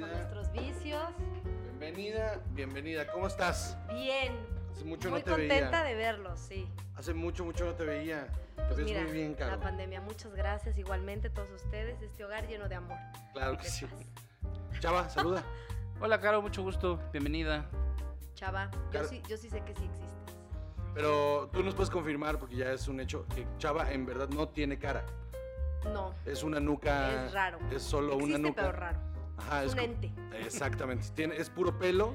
con Bienvenida. nuestros vicios. Bienvenida, bienvenida. ¿Cómo estás? Bien. Hace mucho Muy no te contenta veía. de verlos, sí. Hace mucho, mucho no te veía. Te Pues ves mira, muy bien, Caro. la pandemia, muchas gracias igualmente todos ustedes. Este hogar lleno de amor. Claro que sí. paz. Chava, saluda. Hola, Caro, mucho gusto. Bienvenida. Chava, yo sí, yo sí sé que sí existes. Pero tú nos puedes confirmar, porque ya es un hecho, que Chava en verdad no tiene cara. No, Es una nuca. es raro. Es solo Existe, una nuca. pero raro. Ajá, es un ente. Exactamente. Tiene, es puro pelo.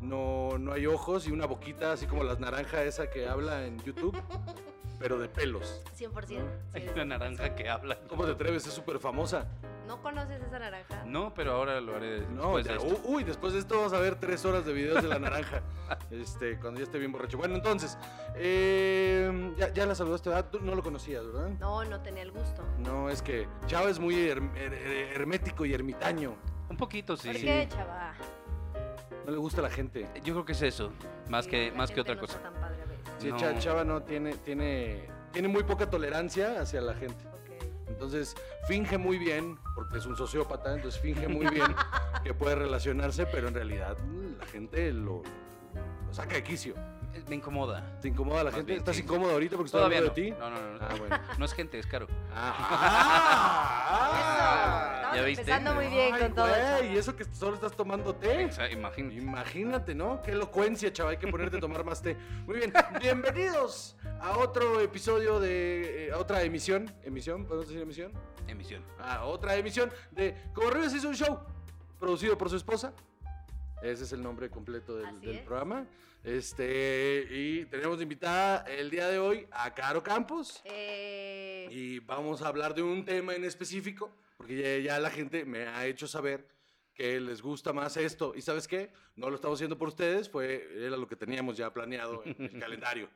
No, no hay ojos y una boquita así como las naranjas esa que habla en YouTube, pero de pelos. 100%. sí Hay una un naranja que habla. ¿Cómo te atreves? Es súper famosa. ¿No conoces esa naranja? No, pero ahora lo haré No, después ya- de esto. uy, después de esto vamos a ver tres horas de videos de la naranja. este, cuando ya esté bien borracho. Bueno, entonces, eh, ya, ya la saludaste, ¿verdad? Tú no lo conocías, ¿verdad? No, no tenía el gusto. No, es que Chava es muy her- her- her- hermético y ermitaño. Un poquito, sí. ¿Por qué, chava? No le gusta a la gente. Yo creo que es eso, más Sí, que, la más que gente otra no cosa. está tan padre a veces. Sí, No. Cha- Chava no tiene, tiene, tiene muy poca tolerancia hacia la gente. Ok. Entonces, finge muy bien, porque es un sociópata, entonces finge muy bien que puede relacionarse, pero en realidad mm, la gente lo, lo saca de quicio. Me incomoda. ¿Te incomoda la Más gente? bien, ¿Estás sí. incómodo ahorita porque estoy Todavía hablando no. de ti? No, no, no. Ah, bueno. No es gente, es caro. Ah, Eso. Estamos ¿Ya viste? empezando muy bien Ay, con todo. y eso que solo estás tomando té. Imagínate. Imagínate, ¿no? Qué elocuencia, chaval. Hay que ponerte a tomar más té. Muy bien. Bienvenidos a otro episodio de. eh, a otra emisión. ¿Emisión? ¿Podemos decir emisión? Emisión. A otra emisión de Como Rivas hizo un show. Producido por su esposa. Ese es el nombre completo del, Así del es. programa. Este. Y tenemos invitada el día de hoy a Caro Campos. Eh, Y vamos a hablar de un tema en específico, porque ya, ya la gente me ha hecho saber que les gusta más esto. ¿Y sabes qué? No lo estamos haciendo por ustedes, fue, era lo que teníamos ya planeado en el calendario.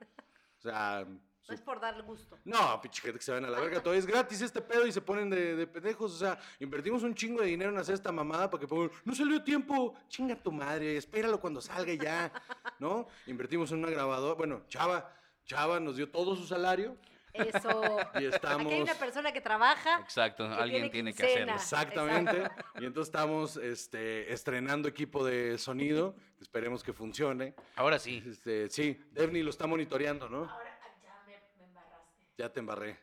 O sea, no es por darle gusto. no, pinche gente que se van a la verga, todo es gratis este pedo y se ponen de, de pendejos. O sea, invertimos un chingo de dinero en hacer esta mamada para que pongan, no salió tiempo, chinga tu madre, espéralo cuando salga ya, ¿no? Invertimos en una grabadora, bueno, Chava, Chava nos dio todo su salario Eso. y estamos... Aquí hay una persona que trabaja. Exacto, Que alguien tiene tiene que hacerlo. Exactamente. Y entonces estamos este, estrenando equipo de sonido. Esperemos que funcione. Ahora sí. Este, sí, Devni lo está monitoreando, ¿no? Ahora ya me, me embarraste. Ya te embarré.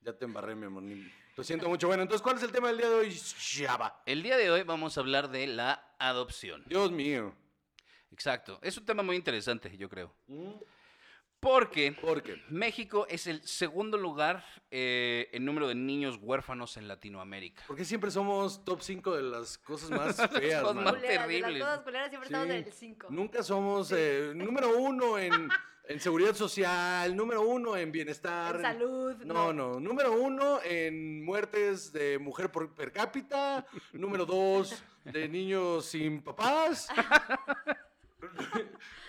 Ya te embarré, mi amor. Lo siento mucho. Bueno, entonces, ¿cuál es el tema del día de hoy? Shaba. El día de hoy vamos a hablar de la adopción. Dios mío. Exacto. Es un tema muy interesante, yo creo. ¿Mm? Porque ¿Por qué? México es el segundo lugar eh, en número de niños huérfanos en Latinoamérica. Porque siempre somos top 5 de las cosas más feas, cosas man. más de terribles. las cosas culeras siempre Sí. estamos en el 5. Nunca somos eh, número uno en, en seguridad social, número uno en bienestar. En salud. No, no. Número uno en muertes de mujer por per cápita. Número dos de niños sin papás.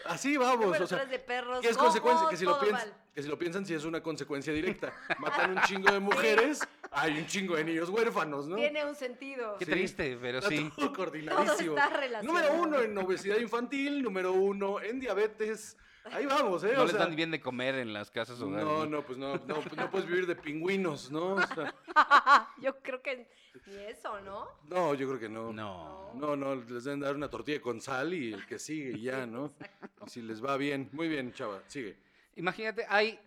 Así vamos. Número o sea, tres de perros. ¿qué es consecuencia? Que si, lo piensan, que si lo piensan, sí es una consecuencia directa. Matan un chingo de mujeres, hay un chingo de niños huérfanos, ¿no? Tiene un sentido. Qué Sí. triste, pero Está sí. todo coordinadísimo. Todo está relacionado. Número uno en obesidad infantil, número uno en diabetes. Ahí vamos, ¿eh? No O les sea, dan bien de comer en las casas hogares. no, no, pues no, no, no puedes vivir de pingüinos, ¿no? O sea, Yo creo que ni eso, ¿no? no, yo creo que no. No. No, no, les deben dar una tortilla con sal y el que sigue y ya, ¿no? Y si les va bien. Muy bien, chava, sigue. Imagínate, hay,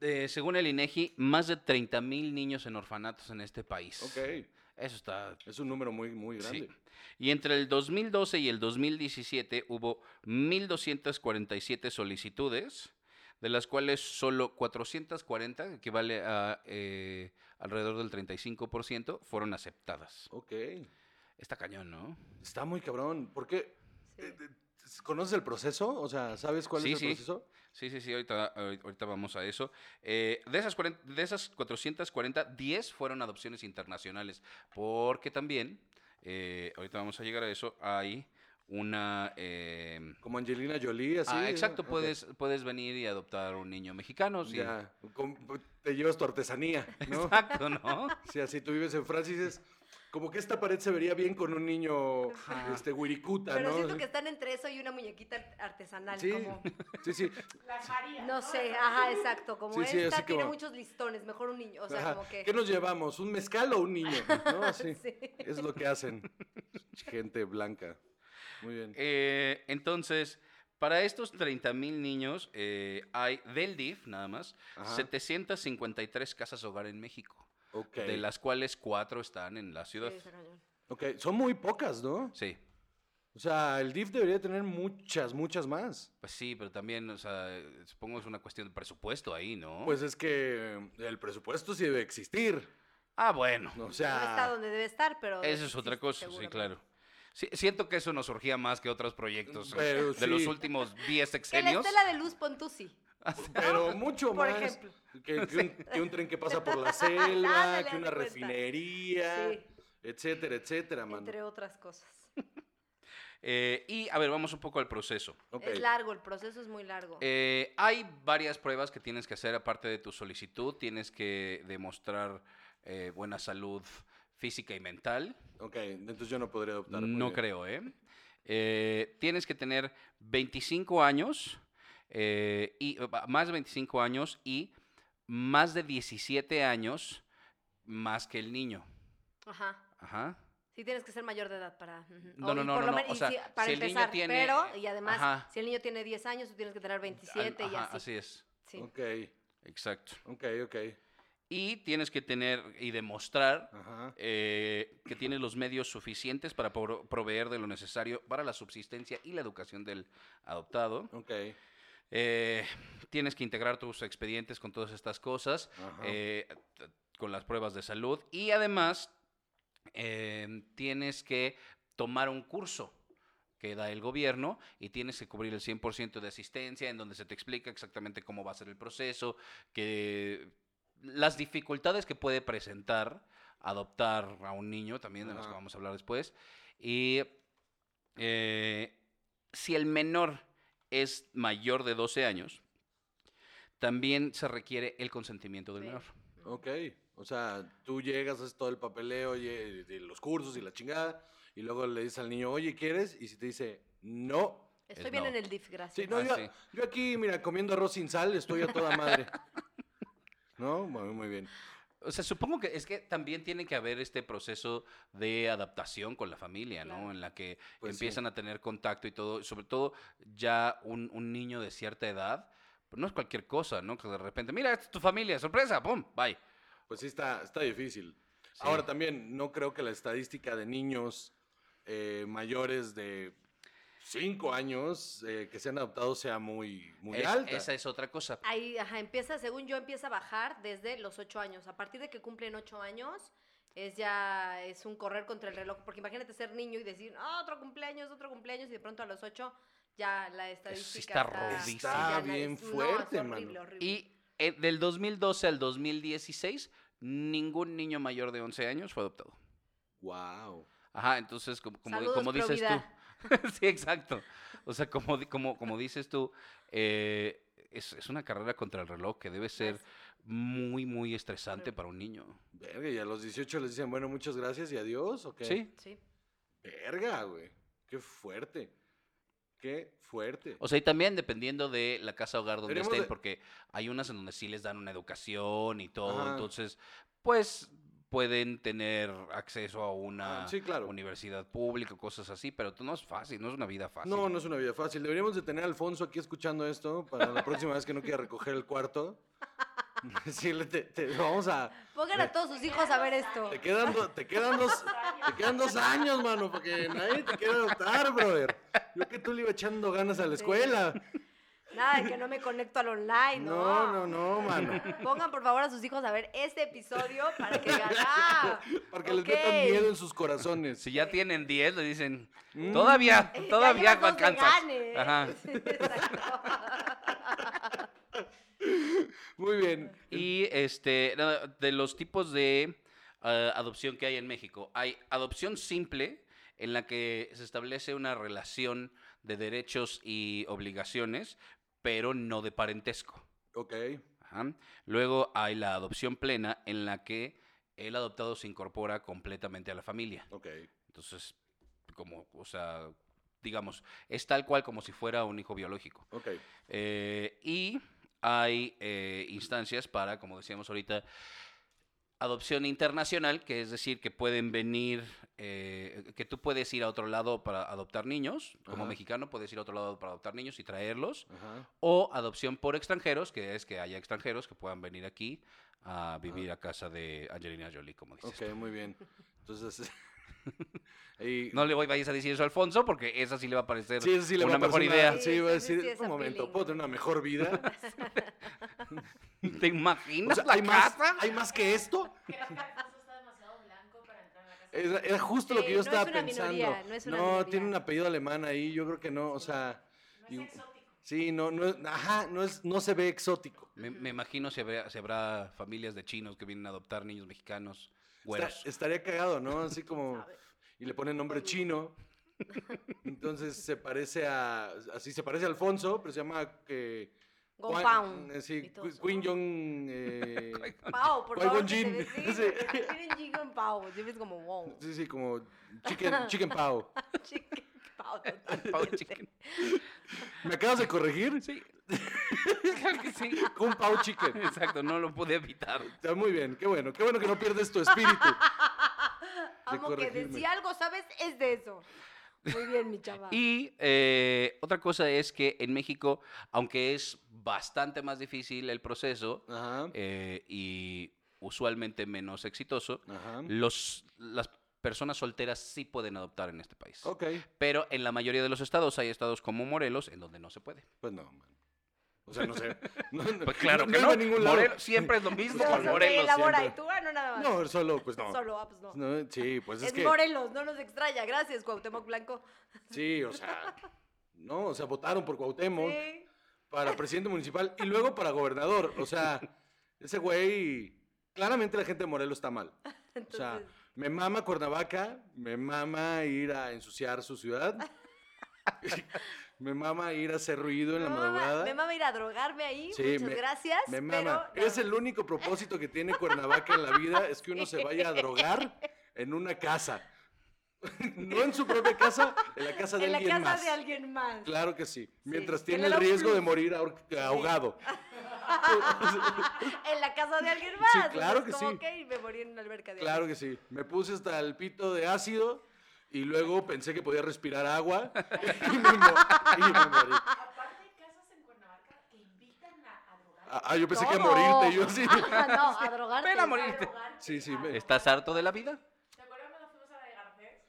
eh, según el INEGI, más de 30 mil niños en orfanatos en este país. Ok. Eso está Es un número muy, muy grande. Sí. Y entre el 2012 y el 2017 hubo 1.247 solicitudes, de las cuales solo 440, que equivale a eh, alrededor del 35%, fueron aceptadas. Ok. Está cañón, ¿no? Está muy cabrón. ¿Por qué? Sí. Eh, eh, ¿Conoces el proceso? O sea, ¿sabes cuál Sí, es el sí. proceso? Sí, sí, sí, ahorita, ahori- ahorita vamos a eso. Eh, de, esas 40 de esas 440, 10 fueron adopciones internacionales, porque también, eh, ahorita vamos a llegar a eso, hay una... eh, Como Angelina Jolie, así. ah, exacto, puedes, puedes venir y adoptar un niño mexicano. sí. Ya, te llevas tu artesanía, ¿no? Exacto, ¿no? Sí, así tú vives en Francia y dices, como que esta pared se vería bien con un niño, este, wirikuta, Pero ¿no? siento que están entre eso y una muñequita artesanal. Sí, Como, sí, sí. no sé, ajá, exacto. Como Sí, sí, esta así tiene como- muchos listones, mejor un niño. O sea, Ajá. como que. ¿Qué nos llevamos? ¿Un mezcal o un niño? ¿No? Así. Sí. Es lo que hacen. Gente blanca. Muy bien. Eh, entonces, para estos 30 mil niños, eh, hay del DIF nada más, Ajá. 753 casas hogar en México, De las cuales cuatro están en la ciudad. Sí. Ok, son muy pocas, ¿no? Sí, O sea, el DIF debería tener muchas, muchas más. pues sí, pero también, o sea, supongo es una cuestión de presupuesto ahí, ¿no? Pues es que el presupuesto sí debe existir. ah, bueno, O no está sea, donde debe estar, pero. eso es otra cosa, sí, claro. Sí, siento que eso nos surgía más que otros proyectos Pero de los últimos 10 Que la sexenios. estela de luz Pontusi. pero mucho Por más. ejemplo. Que, que un, que un tren que pasa por la selva, que una refinería, Sí. etcétera, etcétera, mano. Entre otras cosas. Eh, y a ver, vamos un poco al proceso. Es largo, el proceso es muy largo. Eh, hay varias pruebas que tienes que hacer aparte de tu solicitud. Tienes que demostrar eh, buena salud física y mental. Ok, entonces yo no podría adoptar. No creo, ¿eh? Eh, Tienes que tener 25 años eh, y eh, más de 25 años y más de 17 años más que el niño. Ajá. Ajá. Sí, tienes que ser mayor de edad para. No, O- no, y no, por no, lo no, o y sea, sí, para si el niño empezar, tiene- pero, y además, Ajá. si el niño tiene 10 años, tú tienes que tener 27 y Ajá, así. así es. Sí. Ok, Exacto. ok, ok. Y tienes que tener y demostrar eh, que tienes los medios suficientes para pro- proveer de lo necesario para la subsistencia y la educación del adoptado. Ok. Eh, tienes que integrar tus expedientes con todas estas cosas, eh, con las pruebas de salud y además eh, tienes que tomar un curso que da el gobierno y tienes que cubrir el 100% de asistencia en donde se te explica exactamente cómo va a ser el proceso, que las dificultades que puede presentar adoptar a un niño también, de las que vamos a hablar después. Y eh, si el menor es mayor de 12 años, también se requiere el consentimiento del menor. Ok. O sea, tú llegas, haces todo el papeleo y, de los cursos y la chingada, y luego le dices al niño, oye, ¿quieres? Y si te dice, no. Estoy Es bien no. en el DIF, gracias. Sí, no, Ah, yo, sí. yo aquí, mira, comiendo arroz sin sal, estoy a toda madre. ¿No? Muy, muy bien. O sea, supongo que es que también tiene que haber este proceso de adaptación con la familia, ¿no? Claro. En la que Pues sí. empiezan a tener contacto y todo, sobre todo ya un, un niño de cierta edad, pues no es cualquier cosa, ¿no? Que de repente, mira, esta es tu familia, sorpresa, pum, bye. Pues sí, está, está difícil. Sí. Ahora también, no creo que la estadística de niños eh, mayores de 5 años eh, que sean adoptados sea muy, muy Es- alta. Esa es otra cosa. Ahí, ajá, empieza, según yo, empieza a bajar desde los 8 años. A partir de que cumplen 8 años, es ya, es un correr contra el reloj. Porque imagínate ser niño y decir, ah, otro cumpleaños, otro cumpleaños, y de pronto a los 8 ya la estadística está está, Está nadie- bien no, es fuerte, horrible, mano. horrible. Y eh, del 2012 al 2016, ningún niño mayor de 11 años fue adoptado. Wow. Ajá, entonces, como, como, Saludos, como dices tú. sí, exacto. O sea, como, di- como, como dices tú, eh, es, es una carrera contra el reloj que debe ser muy, muy estresante para un niño. Verga, y a los 18 les dicen, bueno, muchas gracias y adiós, ¿o qué? Sí. Sí. Verga, güey. Qué fuerte. Qué fuerte. O sea, y también dependiendo de la casa hogar donde estén, de- porque hay unas en donde sí les dan una educación y todo, Ajá. entonces, pues pueden tener acceso a una Ah, sí, claro. universidad pública, cosas así, pero no es fácil, no es una vida fácil. No, no es una vida fácil. Deberíamos de tener a Alfonso aquí escuchando esto para la próxima vez que no quiera recoger el cuarto. Decirle, te, te- vamos a... Pongan a todos sus hijos a ver esto. Te quedan, do- te, quedan dos, te quedan dos años, mano, porque nadie te quiere adoptar, brother. Yo que tú le iba echando ganas a la Sí. Nada de que no me conecto al online, No, ¿no? no, no, mano. Pongan por favor a sus hijos a ver este episodio para que digan, ah, Para que les metan miedo en sus corazones. Si ya tienen 10, le dicen, Mm. todavía, Ya todavía alcanzas. Ajá. Muy bien. Y este, de los tipos de ah, adopción que hay en México, hay adopción simple, en la que se establece una relación de derechos y obligaciones, pero no de parentesco. Ok. Ajá. Luego hay la adopción plena, en la que el adoptado se incorpora completamente a la familia. Ok. Entonces, como, o sea, digamos, es tal cual como si fuera un hijo biológico. Ok. Eh, y hay eh, instancias para, como decíamos ahorita, adopción internacional, que es decir, que pueden venir, eh, que tú puedes ir a otro lado para adoptar niños, como Ajá. mexicano puedes ir a otro lado para adoptar niños y traerlos, Ajá. o adopción por extranjeros, que es que haya extranjeros que puedan venir aquí a vivir a casa de Angelina Jolie, como dices. Ok, muy bien. Entonces, No le voy vayas a decir eso a Alfonso, porque esa sí le va a parecer Sí, una mejor idea. Sí, Sí, va a sí, sí, decir, es un momento. ¿puedo tener una mejor vida? ¿Te imaginas O sea, la ¿hay más? ¿hay más que esto? Creo que Alfonso está demasiado blanco para entrar en la casa. Era, justo lo que yo no es estaba una pensando. minoría, no es una no, minoría. tiene un apellido alemán ahí, yo creo que no, o sea... No y- es exótico. sí, no, ajá, no, es, no se ve exótico. Me, me imagino si habrá, si habrá familias de chinos que vienen a adoptar niños mexicanos, Está- estaría cagado, ¿no? Así como... Y le ponen nombre chino. Entonces se parece a... Así se parece a Alfonso, pero se llama... eh, Juan- Gonpaun. eh, Sí. Queen Jong... eh, Pau, por favor. que Jin con Pau. Siempre es como wow. sí, sí, como chicken, chicken pao. Chicken Pau chicken. ¿Me acabas de corregir? Sí. claro que sí. Con pao chicken. Exacto, no lo pude evitar. Está muy bien, qué bueno, qué bueno que no pierdes tu espíritu. Amo que de si algo sabes es de eso. Muy bien, mi chava. Y eh, otra cosa es que en México, aunque es bastante más difícil el proceso Ajá, eh, y usualmente menos exitoso, ajá. los, las personas solteras sí pueden adoptar en este país. Ok, Pero en la mayoría de los estados, hay estados como Morelos, en donde no se puede. pues no, man. O sea, no sé. No, no- Pues claro que iba no. ningún lado. Morelos siempre es lo mismo No, con se Morelos. elabora y tú, ah, no, nada más. No, solo, pues no. Solo, ah, pues no. No, sí, pues es, es que. Morelos, no nos extraña. Gracias, Cuauhtémoc Blanco. Sí, o sea. No, o sea, votaron por Cuauhtémoc Sí. para presidente municipal y luego para gobernador. O sea, ese güey. Claramente la gente de Morelos está mal. O sea, Entonces, me mama Cuernavaca, me mama ir a ensuciar su ciudad. me mama ir a hacer ruido en la mama- madrugada. Me mama ir a drogarme ahí. Sí, Muchas me- gracias. Me mama. Es el único propósito que tiene Cuernavaca en la vida, es que uno se vaya a drogar en una casa. No en su propia casa, en la casa de en la alguien casa más. de alguien más. Claro que sí. Mientras que tiene el riesgo de morir ahogado. en la casa de alguien más. o claro que como, sí. ok, me morí en una alberca de Claro que sí. Me puse hasta el pito de ácido y luego pensé que podía respirar agua y me, mo- y me morí. Aparte hay casas en Cuernavaca que invitan a, a drogar. Ah, ah, yo pensé que a morirte. Yo sí. Ah, no, a drogarte. Ven a morirte. Sí, sí. me- ¿Estás harto de la vida? ¿Te acuerdas cuando fuimos a la de Garcés?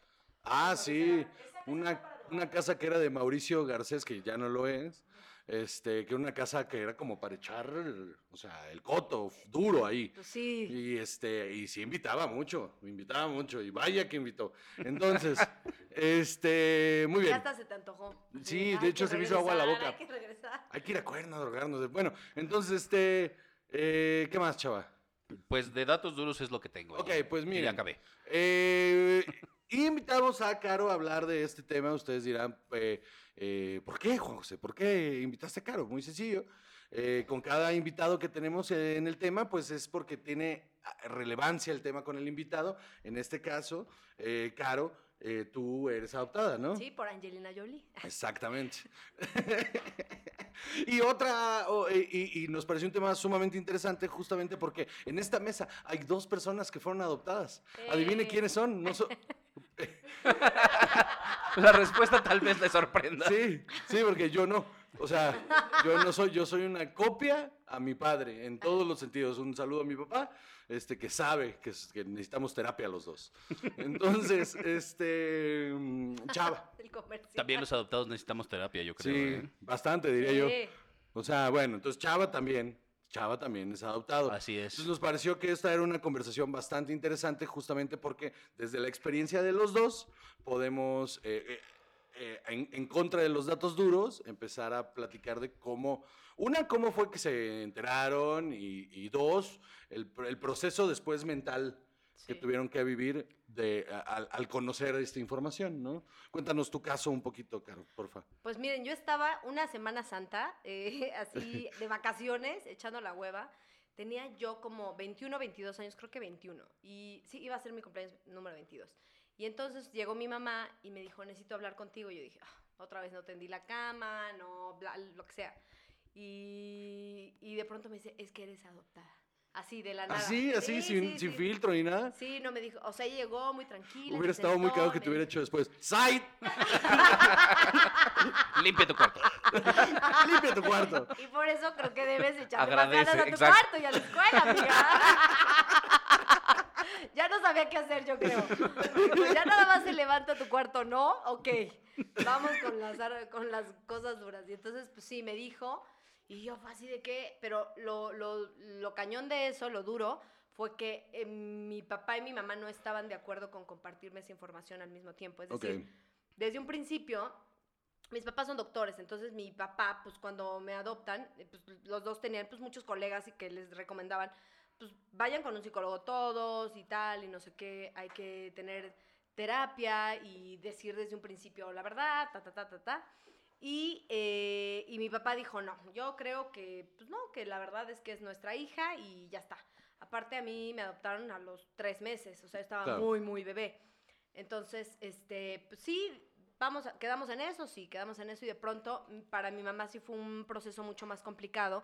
Ah, sí. Una, una casa que era de Mauricio Garcés, que ya no lo es. Este, que era una casa que era como para echar, o sea, el coto duro ahí. Pues sí. Y este, y sí invitaba mucho, invitaba mucho, y vaya que invitó. Entonces, este, muy Ya bien. hasta se te antojó. Sí, de hecho se me hizo agua a la boca. Hay que regresar. Hay que ir a Cuerna a drogarnos. Bueno, entonces, este, eh, ¿qué más, chava? Pues de datos duros es lo que tengo. Ok, ya. pues Y miren. Ya acabé. Eh, invitamos a Caro a hablar de este tema. Ustedes dirán, eh, eh, ¿por qué, Juan José? ¿Por qué invitaste a Caro? Muy sencillo. Eh, con cada invitado que tenemos en el tema, pues es porque tiene relevancia el tema con el invitado. En este caso, Caro, eh, tú eres adoptada, ¿no? Sí, por Angelina Jolie. Exactamente. y otra, y, nos pareció un tema sumamente interesante justamente porque en esta mesa hay dos personas que fueron adoptadas. Adivine Eh. quiénes son. No so- La respuesta tal vez le sorprenda. sí, sí, porque yo no. O sea, yo no soy, yo soy una copia a mi padre en todos los sentidos. Un saludo a mi papá, este, que sabe que, es- que necesitamos terapia los dos. Entonces, este, mm, Chava. También los adoptados necesitamos terapia, yo creo. Sí, ¿eh? bastante diría yo. Sí. O sea, bueno, entonces Chava también, Chava también es adoptado. Así es. Entonces nos pareció que esta era una conversación bastante interesante justamente porque desde la experiencia de los dos podemos, eh, eh, en, en contra de los datos duros, empezar a platicar de cómo, una, cómo fue que se enteraron y, y dos, el, el proceso después mental que tuvieron que vivir de, al conocer esta información, ¿no? Cuéntanos tu caso un poquito, Caro, porfa. Pues miren, yo estaba una Semana Santa, eh, así de vacaciones, echando la hueva. Tenía yo como 21, 22 años, creo que 21. Y sí, iba a ser mi cumpleaños número 22. Y entonces llegó mi mamá y me dijo, necesito hablar contigo. Y yo dije, "Ah, otra vez no tendí la cama, no, bla, lo que sea. Y, y de pronto me dice, es que eres adoptada. Así, de la nada. Así, así, Sí, sin, sí, sin sí. filtro ni nada. Sí, no me dijo, o sea, llegó muy tranquila. Hubiera estado muy cagado que me te hubiera hecho después. ¡Side! Limpia tu cuarto. ¡Limpia tu cuarto! Y por eso creo que debes echarle Agradece, más ganas a tu exacto. cuarto y a la escuela, amiga. Ya no sabía qué hacer, yo creo. Pues ya nada más se levanta tu cuarto, ¿no? Ok, vamos con las, con las cosas duras. Y entonces, pues sí, me dijo, y yo fue así de que, pero lo, lo, lo cañón de eso, lo duro, fue que eh, mi papá y mi mamá no estaban de acuerdo con compartirme esa información al mismo tiempo. Es decir, desde un principio, mis papás son doctores, entonces mi papá, pues cuando me adoptan, eh, pues los dos tenían pues muchos colegas y que les recomendaban, pues vayan con un psicólogo todos y tal, y no sé qué, hay que tener terapia y decir desde un principio la verdad, ta, ta, ta, ta, ta. Y, eh, y mi papá dijo, no, yo creo que, pues no, que la verdad es que es nuestra hija y ya está. Aparte a mí me adoptaron a los tres meses, o sea, estaba Claro. muy, muy bebé. Entonces, este, pues sí, vamos, a- quedamos en eso, sí, quedamos en eso y de pronto para mi mamá sí fue un proceso mucho más complicado,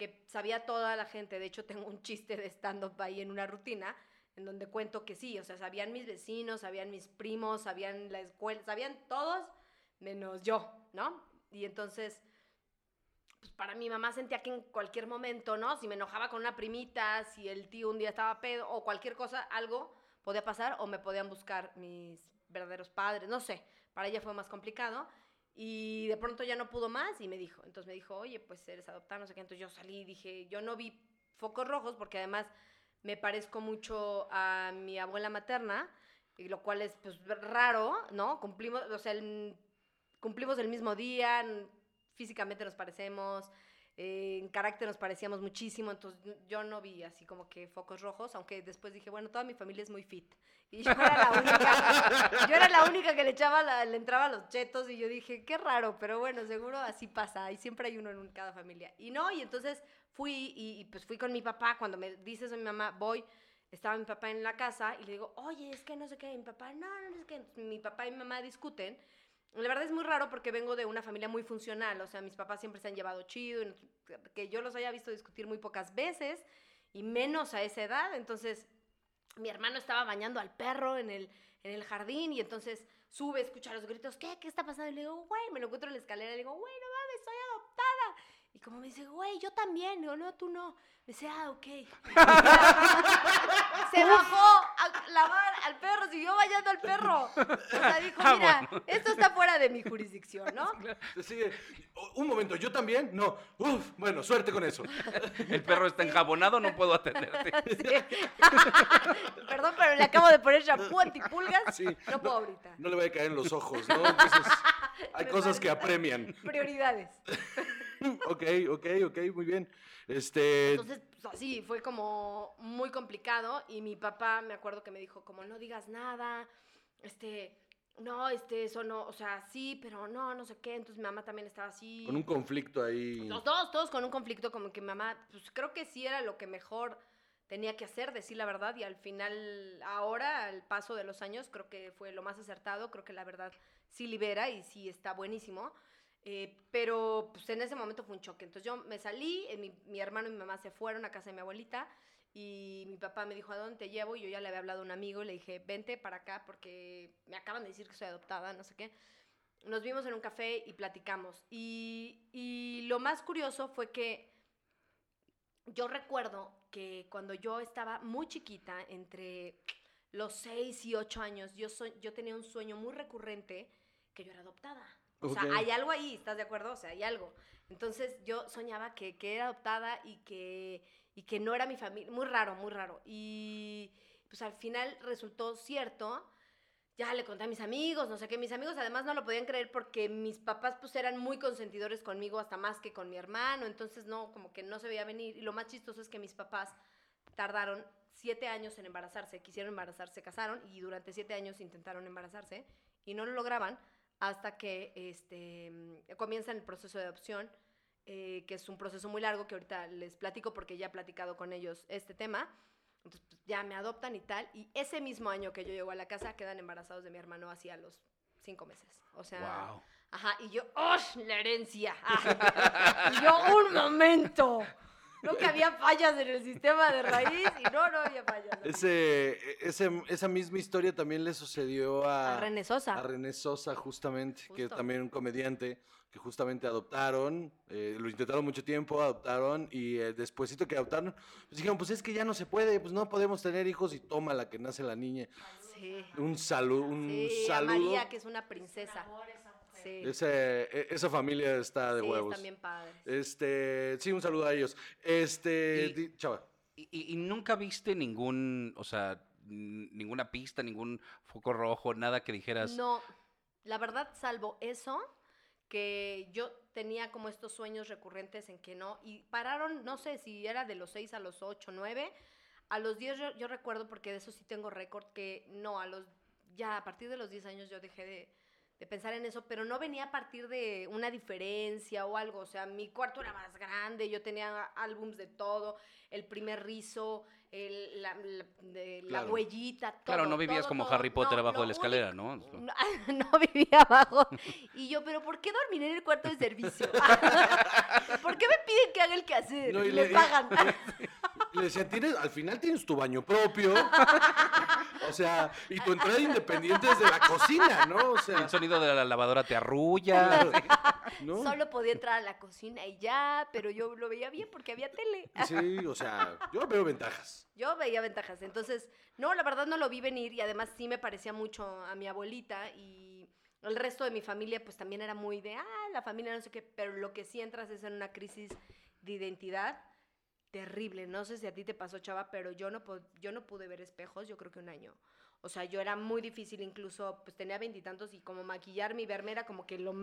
que sabía toda la gente, de hecho tengo un chiste de stand-up ahí en una rutina, en donde cuento que sí, o sea, sabían mis vecinos, sabían mis primos, sabían la escuela, sabían todos, menos yo, ¿no? Y entonces, pues para mi mamá sentía que en cualquier momento, ¿no? Si me enojaba con una primita, si el tío un día estaba pedo o cualquier cosa, algo podía pasar o me podían buscar mis verdaderos padres, no sé. Para ella fue más complicado y de pronto ya no pudo más y me dijo, entonces me dijo, oye, pues eres adoptada, no sé qué. Entonces yo salí y dije, yo no vi focos rojos porque además me parezco mucho a mi abuela materna, y lo cual es pues raro, ¿no? Cumplimos, o sea, el- cumplimos el mismo día, físicamente nos parecemos, eh, en carácter nos parecíamos muchísimo, entonces yo no vi así como que focos rojos, aunque después dije, bueno, toda mi familia es muy fit. Y yo era la única, yo era la única que le echaba, la- le entraba los chetos y yo dije, qué raro, pero bueno, seguro así pasa, y siempre hay uno en cada familia. Y no, y entonces fui y, y, pues fui con mi papá, cuando me dice eso mi mamá, voy, estaba mi papá en la casa y le digo, oye, es que no sé qué, y mi papá, no, no, no es que mi papá y mi mamá discuten. La verdad es muy raro porque vengo de una familia muy funcional, o sea, mis papás siempre se han llevado chido, que yo los haya visto discutir muy pocas veces y menos a esa edad, entonces mi hermano estaba bañando al perro en el, en el jardín y entonces sube, escucha los gritos, ¿qué? ¿Qué está pasando? Y le digo, güey, me lo encuentro en la escalera y le digo, güey, no. Y como me dice, güey, yo también. Digo, no, tú no. Me dice, ah, ok. Se bajó a lavar al perro, siguió bañando al perro. O sea, dijo, Ah, mira, esto está fuera de mi jurisdicción, ¿no? Se sigue. Un momento, ¿yo también? No. Uf, bueno, suerte con eso. El perro está enjabonado, no puedo atenderte. Sí. Perdón, pero le acabo de poner shampoo antipulgas. Sí, No puedo ahorita. No le vaya a caer en los ojos, ¿no? Entonces, hay Me cosas que apremian. Prioridades. Ok, ok, ok, muy bien. Este. Entonces, pues así, fue como muy complicado y mi papá me acuerdo que me dijo como no digas nada, este, no, este, eso no, o sea, sí, pero no, no sé qué, entonces mi mamá también estaba así. Con un conflicto ahí. Los dos, todos con un conflicto como que mi mamá, pues creo que sí era lo que mejor tenía que hacer, decir la verdad y al final, ahora, al paso de los años, creo que fue lo más acertado, creo que la verdad sí libera y sí está buenísimo. Eh, pero pues en ese momento fue un choque. Entonces yo me salí, eh, mi, mi hermano y mi mamá se fueron a casa de mi abuelita y mi papá me dijo, ¿a dónde te llevo? Y yo ya le había hablado a un amigo y le dije, vente para acá porque me acaban de decir que soy adoptada, no sé qué. Nos vimos en un café y platicamos. Y, y lo más curioso fue que yo recuerdo que cuando yo estaba muy chiquita, entre los 6 y 8 años, yo, soy, yo tenía un sueño muy recurrente que yo era adoptada. O sea, hay algo ahí, ¿estás de acuerdo? O sea, hay algo. Entonces yo soñaba que, que era adoptada y que, y que no era mi familia. Muy raro, muy raro. Y pues al final resultó cierto. Ya le conté a mis amigos, no sé qué. Mis amigos además no lo podían creer porque mis papás pues eran muy consentidores conmigo, hasta más que con mi hermano. Entonces no, como que no se veía venir. Y lo más chistoso es que mis papás tardaron siete años en embarazarse. Quisieron embarazarse, se casaron y durante siete años intentaron embarazarse y no lo lograban hasta que este, mm, comienzan el proceso de adopción, eh, que es un proceso muy largo que ahorita les platico porque ya he platicado con ellos este tema. Entonces, pues, ya me adoptan y tal. Y ese mismo año que yo llego a la casa, quedan embarazados de mi hermano hacia los cinco meses. O sea, Wow. ajá. Y yo, ¡oh! La herencia. Ah. y yo, un momento. No que había fallas en el sistema de raíz y no, no había fallas. Ese, ese- esa misma historia también le sucedió a, A René Sosa. a René Sosa, justamente, que es Justo. también un comediante que justamente adoptaron, eh, lo intentaron mucho tiempo, adoptaron y eh, despuésito que adoptaron, pues dijeron, pues es que ya no se puede, pues no podemos tener hijos y toma la que nace la niña. Sí. Un saludo, un Sí, a saludo. María, que es una princesa. Amor. Sí, Ese- e- esa familia está de sí, huevos. están bien padres. Este, sí, un saludo a ellos. Este, Y- di- chava. ¿Y, y- y nunca viste ningún, o sea, ninguna pista, ningún foco rojo, nada que dijeras? No, la verdad, salvo eso, que yo tenía como estos sueños recurrentes en que no, y pararon, no sé si era de los 6 a los 8, 9, a los 10 yo, yo recuerdo, porque de eso sí tengo récord, que no, a los, ya a partir de los 10 años yo dejé de, de pensar en eso, pero no venía a partir de una diferencia o algo, o sea, mi cuarto era más grande, yo tenía álbums de todo, el primer rizo, el- la, la- de- la huellita, todo. Claro, no vivías todo, como todo. Harry Potter No, abajo de la escalera, único- ¿no? no, no vivía abajo. Y yo, ¿pero por qué dormir en el cuarto de servicio? ¿Por qué me piden que haga el quehacer? No, y y le- me y- pagan. Le decían, tienes, al final tienes tu baño propio. o sea, y tu entrada independiente es de la cocina, ¿no? O sea, El sonido de la lavadora te arrulla. Solo podía entrar a la cocina y ya, pero yo lo veía bien porque había tele. Sí, o sea, yo veo ventajas. Yo veía ventajas. Entonces, no, la verdad no lo vi venir y además sí me parecía mucho a mi abuelita y el resto de mi familia pues también era muy de, ah, la familia no sé qué, pero lo que sí entras es en una crisis de identidad terrible. No sé si a ti te pasó, chava, pero yo no, yo no pude ver espejos, yo creo que un año. O sea, yo era muy difícil, incluso, pues tenía veintitantos y, como maquillarme y verme era como que lo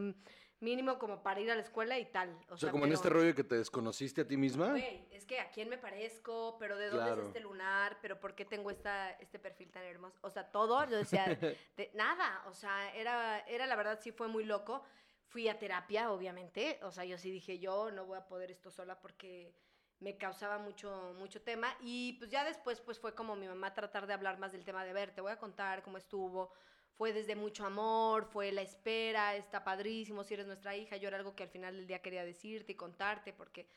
mínimo como para ir a la escuela y tal. O, O sea, como en pero- este rollo que te desconociste a ti misma. Güey, es que a quién me parezco, pero de dónde Claro. es este lunar, pero por qué tengo esta, este perfil tan hermoso. O sea, todo, o sea, de- nada. O sea, era, era la verdad, sí fue muy loco. Fui a terapia, obviamente. O sea, yo sí dije, yo no voy a poder esto sola porque me causaba mucho, mucho tema. Y pues ya después, pues fue como mi mamá tratar de hablar más del tema de ver, te voy a contar cómo estuvo. Fue desde mucho amor, fue la espera, está padrísimo si eres nuestra hija. Yo era algo que al final del día quería decirte y contarte porque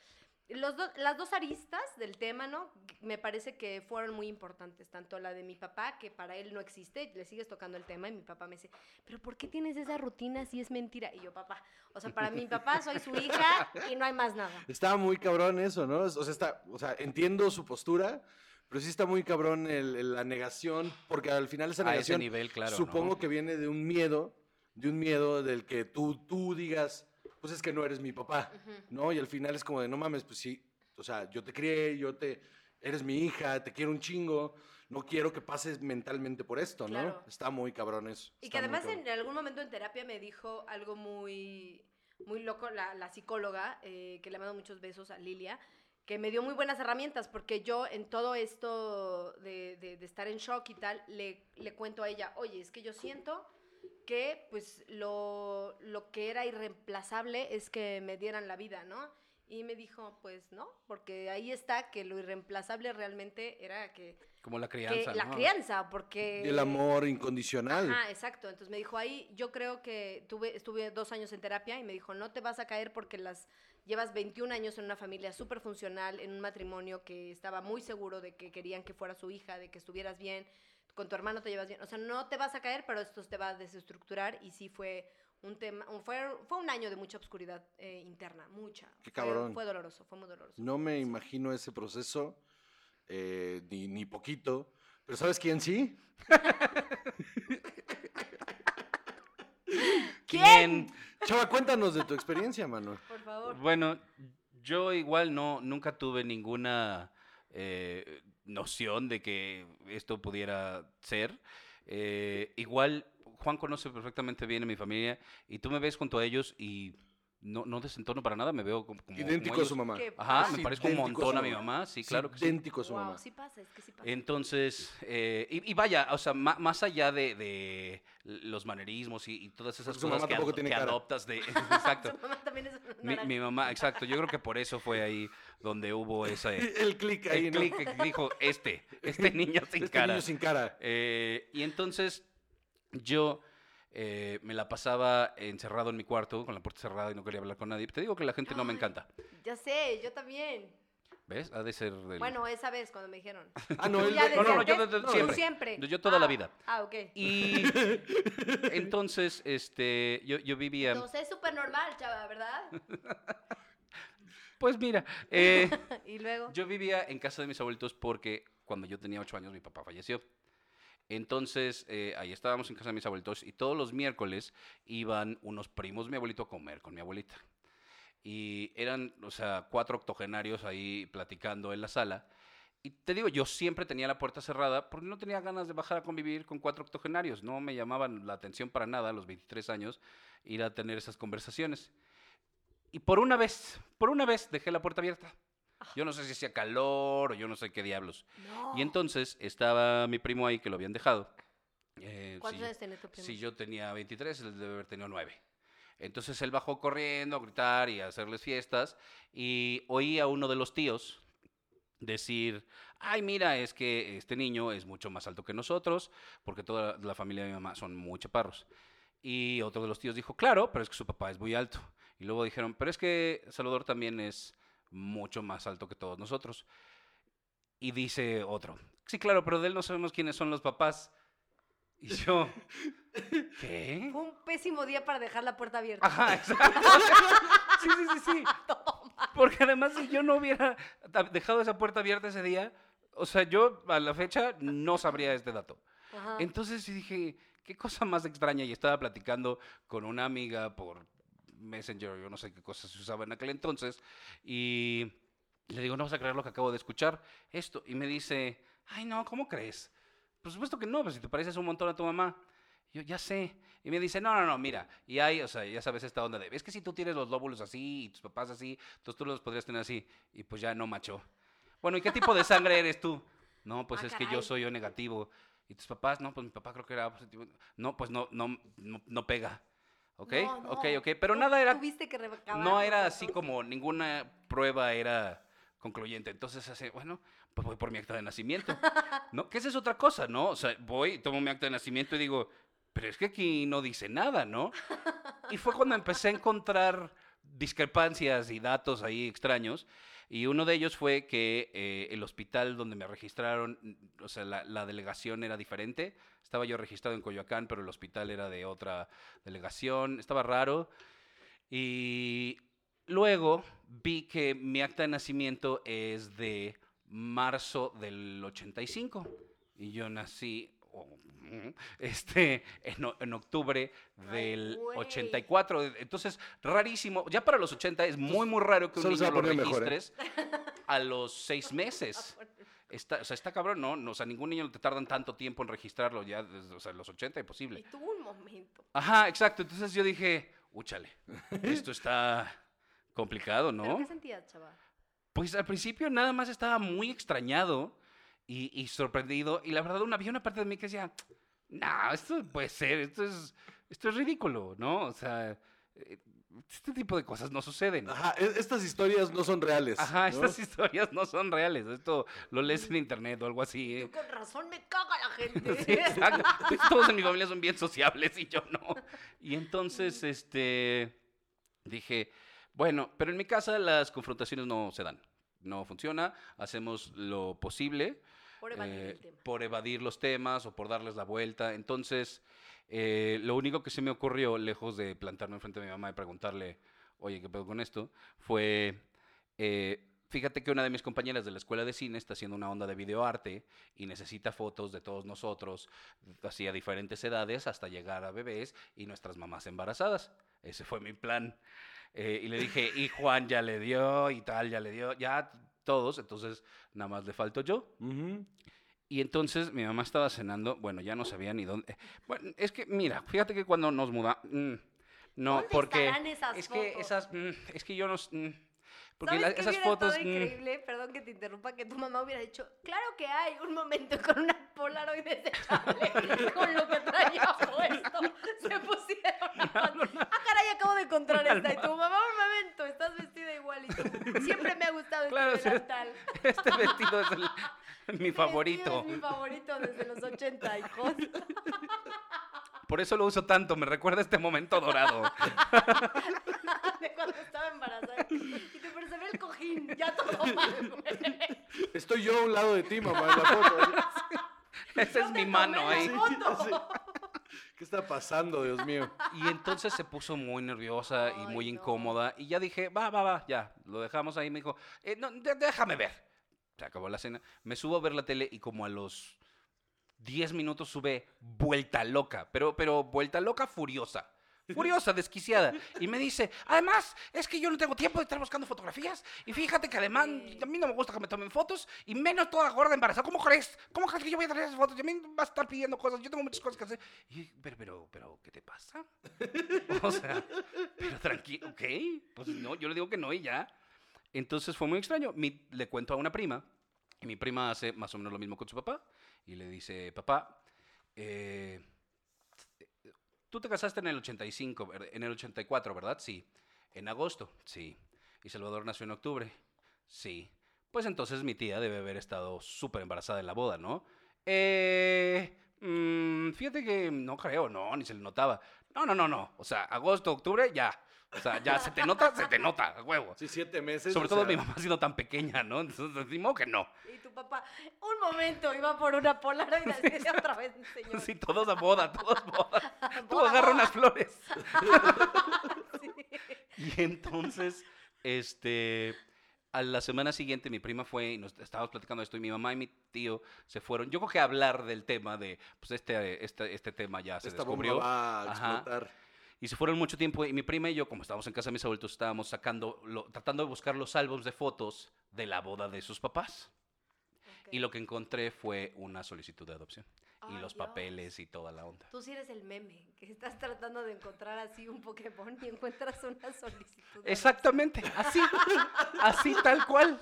los dos- las dos aristas del tema, ¿no? Me parece que fueron muy importantes. Tanto la de mi papá, que para él no existe, le sigues tocando el tema, y mi papá me dice, ¿pero por qué tienes esa rutina si es mentira? Y yo, papá, o sea, para mi papá soy su hija y no hay más nada. Está muy cabrón eso, ¿no? O sea, está, o sea, entiendo su postura, pero sí está muy cabrón el- el- la negación, porque al final esa A ese negación nivel, claro. supongo ¿no? que viene de un miedo, de un miedo del que tú, tú digas, pues es que no eres mi papá, ¿no? Y al final es como de, no mames, pues sí, o sea, yo te crié, yo te, eres mi hija, te quiero un chingo, no quiero que pases mentalmente por esto, ¿no? Claro. Está muy cabrón eso. Y que además en algún momento en terapia me dijo algo muy, muy loco, la, la psicóloga, eh, que le mando muchos besos a Lilia, que me dio muy buenas herramientas, porque yo en todo esto de, de- de estar en shock y tal, le, le cuento a ella, oye, es que yo siento que pues lo, lo que era irreemplazable es que me dieran la vida, ¿no? Y me dijo, pues no, porque ahí está que lo irreemplazable realmente era que, Como la que crianza, la crianza, porque... El amor incondicional. Ajá, exacto. Entonces me dijo ahí, yo creo que tuve, estuve dos años en terapia y me dijo, no te vas a caer porque las llevas 21 años en una familia súper funcional, en un matrimonio que estaba muy seguro de que querían que fuera su hija, de que estuvieras bien, con tu hermano te llevas bien. O sea, no te vas a caer, pero esto te va a desestructurar y sí fue un tema, un- fue, fue un año de mucha oscuridad eh, interna, mucha. Qué Fue- cabrón. Fue, doloroso, fue muy doloroso. No me imagino ese proceso, eh, ni, ni poquito. Pero ¿sabes quién sí? ¿Quién? Chava, cuéntanos de tu experiencia, Manuel. Por favor. Bueno, yo igual no, nunca tuve ninguna eh, noción de que esto pudiera ser. Eh, igual, Juan conoce perfectamente bien a mi familia y tú me ves junto a ellos y no, no desentono para nada, me veo como... como- Idéntico como a su mamá. Ajá, Sí, me parezco un idéntico montón su a mi mamá, sí, claro que sí. Idéntico a su Wow, mamá. sí pasa, es que sí pasa. Entonces, eh, y, y vaya, o sea, ma- más allá de, de los manerismos y, y todas esas Porque cosas mamá que, que cara. adoptas de... Exacto. Su mamá también es una Mi, mi mamá, exacto. Yo creo que por eso fue ahí donde hubo ese El clic ahí, el ¿no? clic que dijo este, este niño sin Este cara. niño sin cara. Eh, y entonces yo eh, me la pasaba encerrado en mi cuarto con la puerta cerrada y no quería hablar con nadie. Te digo que la gente no me encanta. Ya sé, yo también. ¿Ves? Ha de ser del... Bueno, esa vez cuando me dijeron. Ah, no, ¿Tú él ya de- desde No, no, no, yo desde Tú siempre. siempre. Yo toda la Ah, vida. Ah, ok. Y entonces, este, yo, yo vivía... Entonces es súper normal, chava, ¿verdad? Pues mira, eh, y luego. yo vivía en casa de mis abuelitos porque cuando yo tenía ocho años mi papá falleció. Entonces, eh, ahí estábamos en casa de mis abuelitos y todos los miércoles iban unos primos de mi abuelito a comer con mi abuelita. Y eran, o sea, cuatro octogenarios ahí platicando en la sala. Y te digo, yo siempre tenía la puerta cerrada porque no tenía ganas de bajar a convivir con cuatro octogenarios. No me llamaban la atención para nada a los 23 años ir a tener esas conversaciones. Y por una vez, por una vez dejé la puerta abierta. Yo no sé si hacía calor o yo no sé qué diablos. No. Y entonces estaba mi primo ahí que lo habían dejado. Eh, ¿Cuántos si- años tenés tu primo? si yo tenía 23, él debe haber tenido 9. Entonces él bajó corriendo a gritar y a hacerles fiestas y oí a uno de los tíos decir, ay, mira, es que este niño es mucho más alto que nosotros, porque toda la familia de mi mamá son muy chaparros. Y otro de los tíos dijo, claro, pero es que su papá es muy alto. Y luego dijeron, pero es que Salvador también es mucho más alto que todos nosotros. Y dice otro, sí, claro, pero de él no sabemos quiénes son los papás. Y yo, ¿qué? Fue un pésimo día para dejar la puerta abierta. Ajá, exacto. Sí, sí, sí, sí. Porque además si yo no hubiera dejado esa puerta abierta ese día, o sea, yo a la fecha no sabría este dato. Ajá. Entonces dije, qué cosa más extraña. Y estaba platicando con una amiga por Messenger, yo no sé qué cosas se usaba en aquel entonces. Y le digo, no vas a creer lo que acabo de escuchar, esto. Y me dice, ay, no, ¿cómo crees? Por supuesto que no, pues si te pareces un montón a tu mamá. Yo ya sé. Y me dice, no, no, no, mira. Y hay, o sea, ya sabes esta onda de, es que si tú tienes los lóbulos así y tus papás así, entonces tú los podrías tener así. Y pues ya no macho. Bueno, ¿y qué tipo de sangre eres tú? No, pues Ah, es que yo caray. soy O negativo. ¿Y tus papás? No, pues mi papá creo que era positivo. No, pues no, no, no, no pega. ¿Ok? No, no. Ok, ok. Pero nada era, Tuviste que recabar no era así como ninguna prueba era concluyente. Entonces, hace, bueno, pues voy por mi acta de nacimiento. ¿No? Que esa es otra cosa, ¿no? O sea, voy, tomo mi acta de nacimiento y digo, pero es que aquí no dice nada, ¿no? Y fue cuando empecé a encontrar discrepancias y datos ahí extraños. Y uno de ellos fue que eh, el hospital donde me registraron, mm, o sea, la, la delegación era diferente. Estaba yo registrado en Coyoacán, pero el hospital era de otra delegación. Estaba raro. Y luego vi que mi acta de nacimiento es de marzo del 85. Y yo nací este, en, octubre del güey. 84. Entonces, rarísimo. Ya para los 80 es muy, muy raro que un Solo niño lo mejor, ¿eh? registres a los seis meses. Está, o sea, está cabrón, ¿no? No, O sea, ningún niño te tardan tanto tiempo en registrarlo ya, desde, o sea, los 80 Y imposible. tuvo un momento. Ajá, exacto. Entonces yo dije, úchale, esto está complicado, ¿Pero ¿no? qué sentías, chava? Pues al principio nada más estaba muy extrañado y, y sorprendido. Y la verdad, una, había una parte de mí que decía, no, esto puede ser, esto es, esto es ridículo, ¿no? O sea, eh, este tipo de cosas no suceden. Ajá, e- estas historias no son reales. Ajá, ¿no? estas historias no son reales. Esto lo lees en internet o algo así. ¿eh? Tú con razón me caga la gente. Sí, exacto. Todos en mi familia son bien sociables y yo no. Y entonces, este, dije, bueno, pero en mi casa las confrontaciones no se dan. No funciona. Hacemos lo posible Por evadir eh, el tema. por evadir los temas o por darles la vuelta. Entonces, eh, lo único que se me ocurrió, lejos de plantarme enfrente de mi mamá y preguntarle, oye, ¿qué pedo con esto? Fue, eh, fíjate que una de mis compañeras de la escuela de cine está haciendo una onda de videoarte y necesita fotos de todos nosotros, así a diferentes edades, hasta llegar a bebés y nuestras mamás embarazadas. Ese fue mi plan. Eh, y le dije, y Juan ya le dio, y tal, ya le dio, ya todos, entonces nada más le falto yo. Y entonces mi mamá estaba cenando, bueno, ya no sabía ni dónde. Bueno, es que, mira, fíjate que cuando nos mudamos. no, ¿Dónde porque. esas es que esas. mm, es que yo no. mm, porque ¿Sabes la- qué esas hubiera fotos. estado mm, increíble? Perdón que te interrumpa, que tu mamá hubiera dicho, claro que hay un momento con una Polaroid desechable, con lo que traía puesto, se pusieron a foto. Ah, caray, acabo de encontrar esta. Y tu mamá, un momento, estás vestida igualito. Siempre me ha gustado Claro, este sí. delantal. este vestido es el- mi Este favorito. Es mi favorito desde los 80, hijos. Por eso lo uso tanto, me recuerda este momento dorado. De cuando estaba embarazada. Y ve el cojín, ya todo mal, güey. estoy yo a un lado de ti, mamá, en la foto. Esa es mi mano ahí. ¿Qué está pasando, Dios mío? Y entonces se puso muy nerviosa y muy no. incómoda. Y ya dije, va, va, va, ya. Lo dejamos ahí. Me dijo, "Eh, no, déjame ver. Se acabó la cena. Me subo a ver la tele y como a los 10 minutos sube vuelta loca. Pero, pero vuelta loca furiosa. Furiosa, desquiciada. Y me dice, además, es que yo no tengo tiempo de estar buscando fotografías. Y fíjate que además, a mí no me gusta que me tomen fotos. Y menos toda gorda embarazada. ¿Cómo crees? ¿Cómo crees que yo voy a traer esas fotos? Y a mí me vas a estar pidiendo cosas. Yo tengo muchas cosas que hacer. Y, pero, pero, pero, ¿qué te pasa? O sea, pero tranquilo, ok. Pues no, yo le digo que no y ya. Entonces fue muy extraño. Mi- le cuento a una prima, y mi prima hace más o menos lo mismo con su papá, y le dice, papá, eh, tú te casaste en el 85, ver- en el 84, ¿verdad? Sí. En agosto, sí. Y Salvador nació en octubre, sí. Pues entonces mi tía debe haber estado súper embarazada en la boda, ¿no? Eh, mm, fíjate que no creo, no, ni se le notaba. No, no, no, no. O sea, agosto, octubre, ya. O sea, ya se te nota, se te nota, a huevo. Sí, siete meses. Sobre todo sea, mi mamá siendo tan pequeña, ¿no? Entonces decimos que no. Y tu papá, un momento, iba por una Polaroid así de otra vez, señor. Sí, todos a boda, todos boda. Tú Boda, agarra boda. unas flores. Sí. Y entonces, este, a la semana siguiente mi prima fue y nos estábamos platicando de esto y mi mamá y mi tío se fueron. Yo creo que a hablar del tema de, pues este, este, este tema ya se Esta bomba descubrió. va a Ajá. explotar. Y se fueron mucho tiempo y mi prima y yo, como estábamos en casa de mis abuelitos, estábamos sacando, lo- tratando de buscar los álbumes de fotos de la boda de sus papás. Y lo que encontré fue una solicitud de adopción. y Ay, los Dios. papeles y toda la onda. Tú sí eres el meme, que estás tratando de encontrar así un Pokémon y encuentras una solicitud. de Exactamente, así, así tal cual.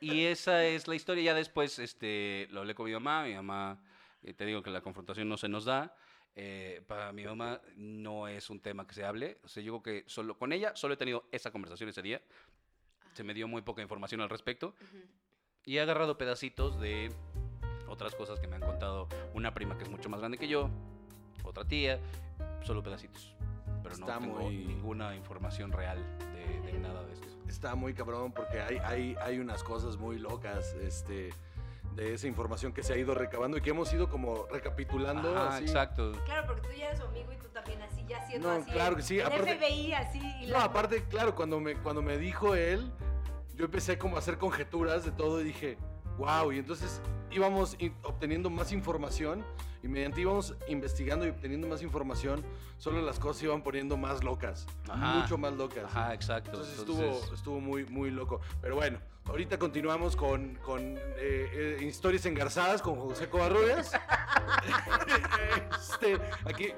Y esa es la historia. Ya después este, lo hablé con mi mamá. Mi mamá, eh, te digo que la confrontación no se nos da. Eh, para mi mamá no es un tema que se hable. O sea, yo creo que solo con ella solo he tenido esa conversación ese día. Se me dio muy poca información al respecto. Ujú. Y he agarrado pedacitos de otras cosas que me han contado una prima que es mucho más grande que yo, otra tía, solo pedacitos. Pero no Está tengo muy- ninguna información real de, de nada de esto. Está muy cabrón porque hay, hay, hay unas cosas muy locas este, de esa información que se ha ido recabando y que hemos ido como recapitulando. Ajá, así. exacto. Claro, porque tú ya eres su amigo y tú también así, ya siendo No, así. claro que sí, el aparte- FBI así. Y No, la- aparte, claro, cuando me, cuando me dijo él, yo empecé como a hacer conjeturas de todo y dije, wow, y entonces íbamos obteniendo más información y mediante íbamos investigando y obteniendo más información, solo las cosas se iban poniendo más locas, Ajá. mucho más locas. Ajá, exacto. Entonces, Entonces, estuvo, estuvo muy, muy loco. Pero bueno, ahorita continuamos con, con eh, eh, historias engarzadas con José Covarrubias. este, aquí,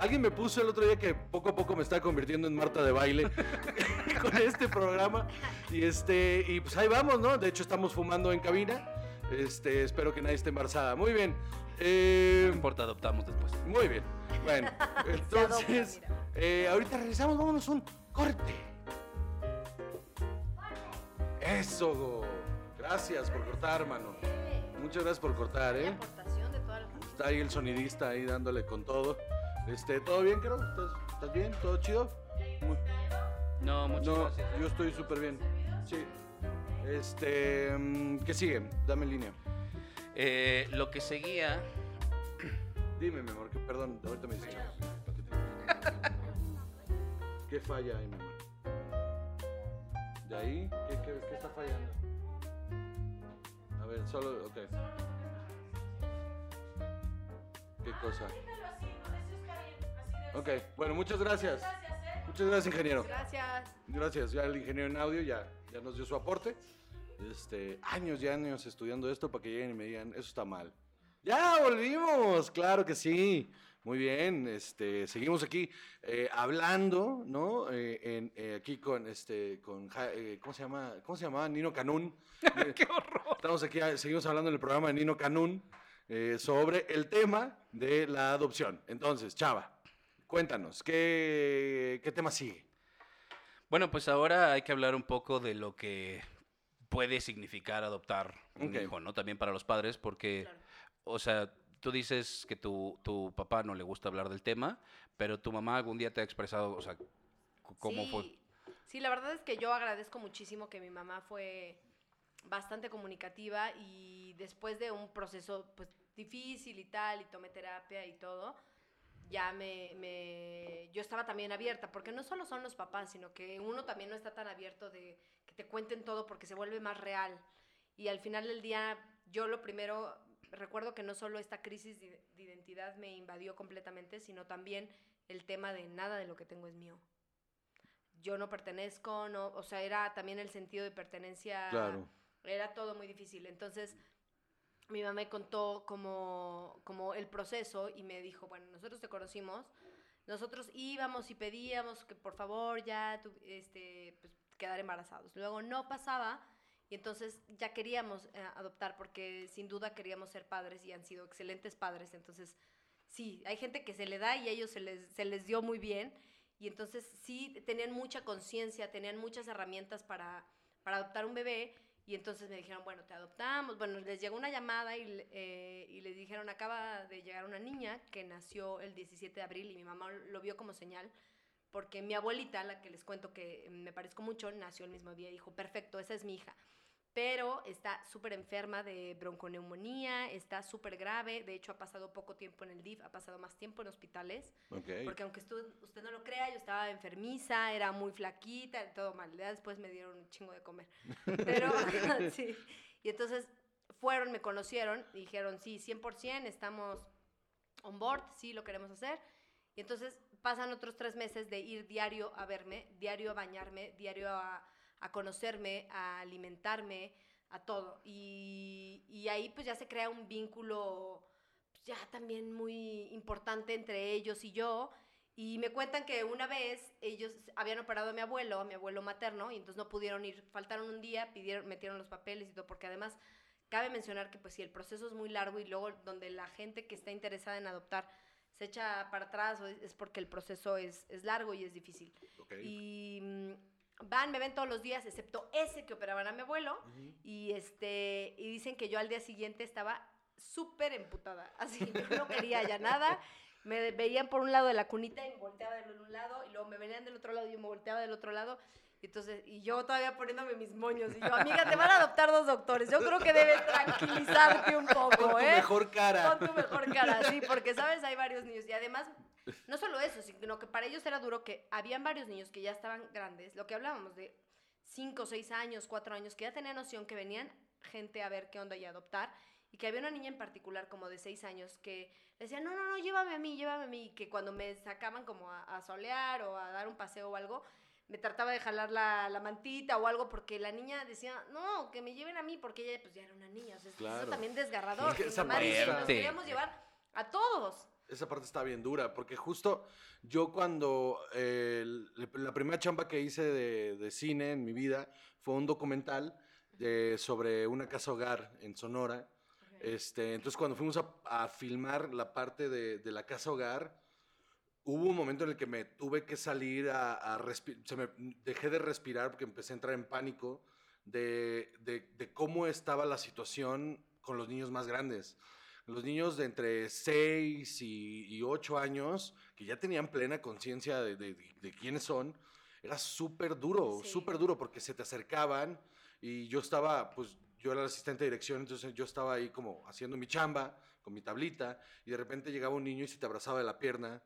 alguien me puso el otro día que poco a poco me está convirtiendo en Marta de baile con este programa. Y este, y pues ahí vamos, ¿no? De hecho, estamos fumando en cabina. Este, espero que nadie esté embarazada. Muy bien. Eh, no importa, adoptamos después. muy bien. Bueno, adopta, entonces, eh, ahorita regresamos, vámonos un corte. Eso, Go. Gracias por cortar, mano. Muchas gracias por cortar, ¿eh? Está ahí el sonidista ahí dándole con todo. Este, ¿todo bien, Caro? ¿Estás, estás bien? ¿Todo chido? Muy- No, muchas no, gracias. yo estoy súper bien. Sí. Este, mm, ¿qué sigue? Dame en línea. Eh, lo que seguía. Dime, mi amor, que perdón, ahorita me dices. ¿Qué falla ahí, mi amor? ¿De ahí? ¿Qué, qué, qué está fallando? A ver, solo, ok. ¿Qué cosa? Ok, bueno, muchas gracias. Muchas gracias, ingeniero. Gracias. Gracias, ya el ingeniero en audio ya, ya nos dio su aporte. Este, años y años estudiando esto para que lleguen y me digan, eso está mal. Ya volvimos, claro que sí. Muy bien, este, seguimos aquí eh, hablando, ¿no? Eh, en, eh, aquí con este, con, eh, ¿cómo se llama? ¿Cómo se llamaba? Nino Canún. Eh, ¡Qué horror! Estamos aquí, ah, seguimos hablando en el programa de Nino Canún eh, sobre el tema de la adopción. Entonces, Chava, cuéntanos, ¿qué, qué tema sigue? Bueno, pues ahora hay que hablar un poco de lo que puede significar adoptar un hijo, ¿no? También para los padres, porque, Claro. o sea, tú dices que tu, tu papá no le gusta hablar del tema, pero tu mamá algún día te ha expresado, o sea, ¿cómo sí, fue? Sí, la verdad es que yo agradezco muchísimo que mi mamá fue bastante comunicativa y después de un proceso pues difícil y tal, y tomé terapia y todo, ya me, me- yo estaba también abierta, porque no solo son los papás, sino que uno también no está tan abierto de que te cuenten todo porque se vuelve más real. Y al final del día, yo lo primero, recuerdo que no solo esta crisis de, de identidad me invadió completamente, sino también el tema de nada de lo que tengo es mío. Yo no pertenezco, no, o sea, era también el sentido de pertenencia Claro. era todo muy difícil. Entonces, mi mamá me contó como, como el proceso y me dijo, bueno, nosotros te conocimos, nosotros íbamos y pedíamos que por favor ya tu- este, pues, quedar embarazados. Luego no pasaba y entonces ya queríamos eh, adoptar porque sin duda queríamos ser padres y han sido excelentes padres. Entonces, sí, hay gente que se le da y ellos se les, se les dio muy bien. Y entonces sí tenían mucha conciencia, tenían muchas herramientas para, para adoptar un bebé. Y entonces me dijeron, bueno, te adoptamos. Bueno, les llegó una llamada y, eh, y les dijeron, acaba de llegar una niña que nació el 17 de abril y mi mamá lo vio como señal. Porque mi abuelita, la que les cuento que me parezco mucho, nació el mismo día y dijo, perfecto, esa es mi hija. Pero está súper enferma de bronconeumonía, está súper grave. De hecho, ha pasado poco tiempo en el DIF, ha pasado más tiempo en hospitales. Ok. Porque aunque usted, usted no lo crea, yo estaba enfermiza, era muy flaquita, todo mal. Ya después me dieron un chingo de comer. Pero, sí. Y entonces fueron, me conocieron y dijeron, sí, 100%, estamos on board, sí, lo queremos hacer. Y entonces pasan otros tres meses de ir diario a verme, diario a bañarme, diario a, a conocerme, a alimentarme, a todo. Y, y ahí pues ya se crea un vínculo pues, ya también muy importante entre ellos y yo. Y me cuentan que una vez ellos habían operado a mi abuelo, a mi abuelo materno, y entonces no pudieron ir, faltaron un día, pidieron, metieron los papeles y todo, porque además cabe mencionar que pues si el proceso es muy largo y luego donde la gente que está interesada en adoptar se echa para atrás, es porque el proceso es, es largo y es difícil. ok. Y mm, van, me ven todos los días, excepto ese que operaban a mi abuelo, y, este, y dicen que yo al día siguiente estaba súper emputada. Así, yo no quería ya nada. Me veían por un lado de la cunita y me volteaba de un lado, y luego me venían del otro lado y yo me volteaba del otro lado. Y entonces, y yo todavía poniéndome mis moños. Y yo, amiga, te van a adoptar dos doctores. Yo creo que debes tranquilizarte un Con poco, tu ¿eh? mejor cara. Con tu mejor cara, sí, porque sabes, hay varios niños. Y además, no solo eso, sino que para ellos era duro que habían varios niños que ya estaban grandes, lo que hablábamos de 5, 6 años, 4 años, que ya tenían noción que venían gente a ver qué onda y a adoptar. Y que había una niña en particular, como de 6 años, que decía, no, no, no, llévame a mí, llévame a mí. Y que cuando me sacaban como a, a solear o a dar un paseo o algo, me trataba de jalar la, la mantita o algo porque la niña decía, no, que me lleven a mí porque ella pues ya era una niña. O sea, eso Claro. también desgarrador. Es que esa nos queríamos llevar a todos. Esa parte está bien dura, porque justo yo cuando eh, la primera chamba que hice de, de cine en mi vida fue un documental eh, sobre una casa hogar en Sonora. Este, entonces cuando fuimos a, a filmar la parte de, de la casa hogar, hubo un momento en el que me tuve que salir a, a respi- se me dejé de respirar porque empecé a entrar en pánico de- de cómo estaba la situación con los niños más grandes. Los niños de entre 6 y, y 8 años, que ya tenían plena conciencia de, de- de quiénes son, era súper duro, Sí. súper duro, porque se te acercaban y yo estaba, pues yo era el asistente de dirección, entonces yo estaba ahí como haciendo mi chamba con mi tablita y de repente llegaba un niño y se te abrazaba de la pierna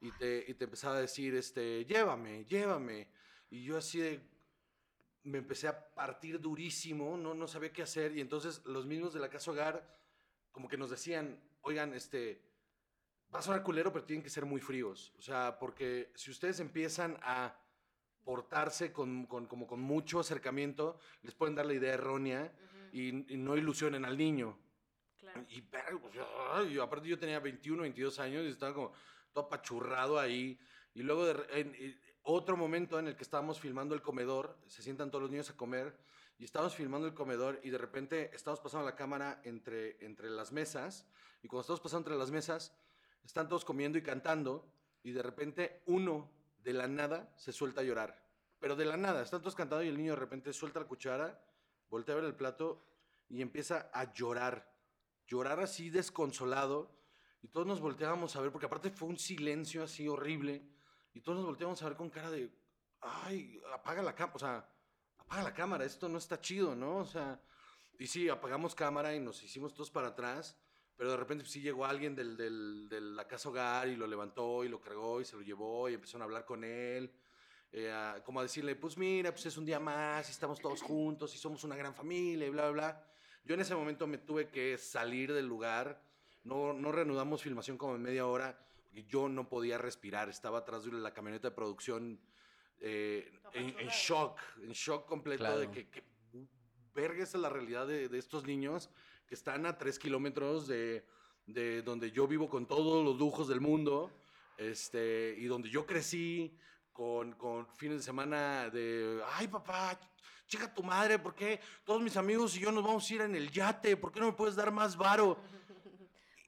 y te, y te empezaba a decir, este, llévame, llévame. Y yo así de, me empecé a partir durísimo, no, no sabía qué hacer y entonces los mismos de la casa hogar como que nos decían, oigan, este, va a sonar culero, pero tienen que ser muy fríos. O sea, porque si ustedes empiezan a portarse con, con- como con mucho acercamiento, les pueden dar la idea errónea y, y no ilusionen al niño. Claro. Y, pues, ay, aparte yo tenía 21, 22 años y estaba como todo apachurrado ahí. Y luego de en, en otro momento en el que estábamos filmando el comedor, se sientan todos los niños a comer y estábamos filmando el comedor y de repente estamos pasando la cámara entre, entre las mesas y cuando estamos pasando entre las mesas están todos comiendo y cantando y de repente uno de la nada se suelta a llorar. Pero de la nada, están todos cantando y el niño de repente suelta la cuchara, voltea a ver el plato y empieza a llorar. Llorar así desconsolado. Y todos nos volteábamos a ver, porque aparte fue un silencio así horrible. Y todos nos volteábamos a ver con cara de, ay, apaga la cámara, o sea, apaga la cámara, esto no está chido, ¿no? O sea, Y sí, apagamos cámara y nos hicimos todos para atrás, pero de repente sí llegó alguien del, del- de la casa hogar y lo levantó y lo cargó y se lo llevó y empezaron a hablar con él. eh, como a decirle, pues mira, pues es un día más y estamos todos juntos y somos una gran familia y bla, bla, bla. Yo en ese momento me tuve que salir del lugar. No, no reanudamos filmación como en media hora. Porque yo no podía respirar. Estaba atrás de la camioneta de producción eh, en, en shock. En shock completo de Claro. que, que verga esa es la realidad de, de estos niños que están a tres kilómetros de, de donde yo vivo con todos los lujos del mundo. Este, y donde yo crecí con, con fines de semana de, ay papá, chica tu madre, ¿por qué todos mis amigos y yo nos vamos a ir en el yate? ¿Por qué no me puedes dar más varo?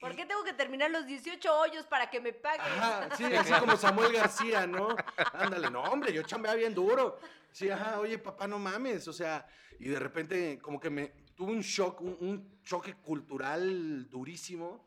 ¿Por qué tengo que terminar los 18 hoyos para que me paguen? Ajá, sí, así como Samuel García, ¿no? Ándale, no, hombre, yo chambeaba bien duro. Sí, ajá, oye, papá, no mames, o sea, y de repente como que me tuve un shock, un, un choque cultural durísimo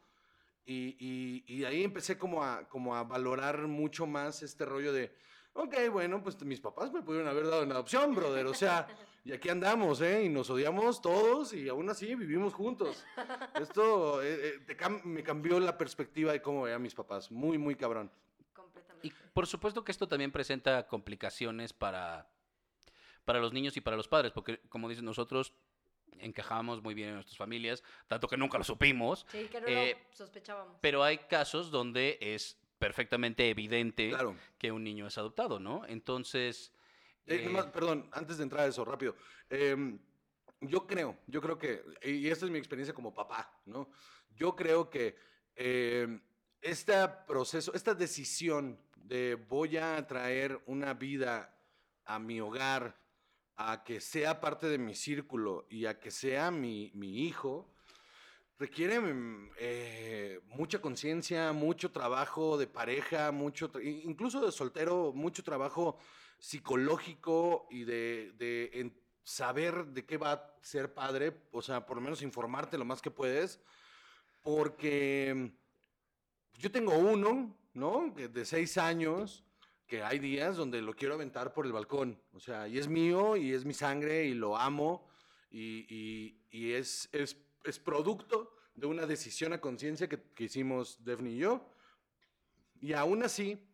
y, y, y ahí empecé como a, como a valorar mucho más este rollo de, ok, bueno, pues mis papás me pudieron haber dado en adopción, brother, o sea, y aquí andamos, ¿eh? Y nos odiamos todos y aún así vivimos juntos. Esto eh, eh, te cam- me cambió la perspectiva de cómo veía a mis papás, muy, muy cabrón. Completamente. Y por supuesto que esto también presenta complicaciones para, para los niños y para los padres, porque como dicen nosotros encajamos muy bien en nuestras familias, tanto que nunca lo supimos, Sí, que no eh, lo sospechábamos. pero hay casos donde es perfectamente evidente Claro. que un niño es adoptado, ¿no? Entonces, Eh, eh, perdón, antes de entrar a eso, rápido. Em, yo creo, yo creo que, y esta es mi experiencia como papá, ¿no? Yo creo que em, este proceso, esta decisión de voy a traer una vida a mi hogar, a que sea parte de mi círculo y a que sea mi, mi hijo, requiere mm, eh, mucha conciencia, mucho trabajo de pareja, mucho, incluso de soltero, mucho trabajo psicológico y de, de en saber de qué va a ser padre, o sea, por lo menos informarte lo más que puedes, porque yo tengo uno, ¿no? De seis años, que hay días donde lo quiero aventar por el balcón, o sea, y es mío y es mi sangre y lo amo y, y- y es, es, es producto de una decisión a conciencia que, que hicimos Daphne y yo. Y aún así,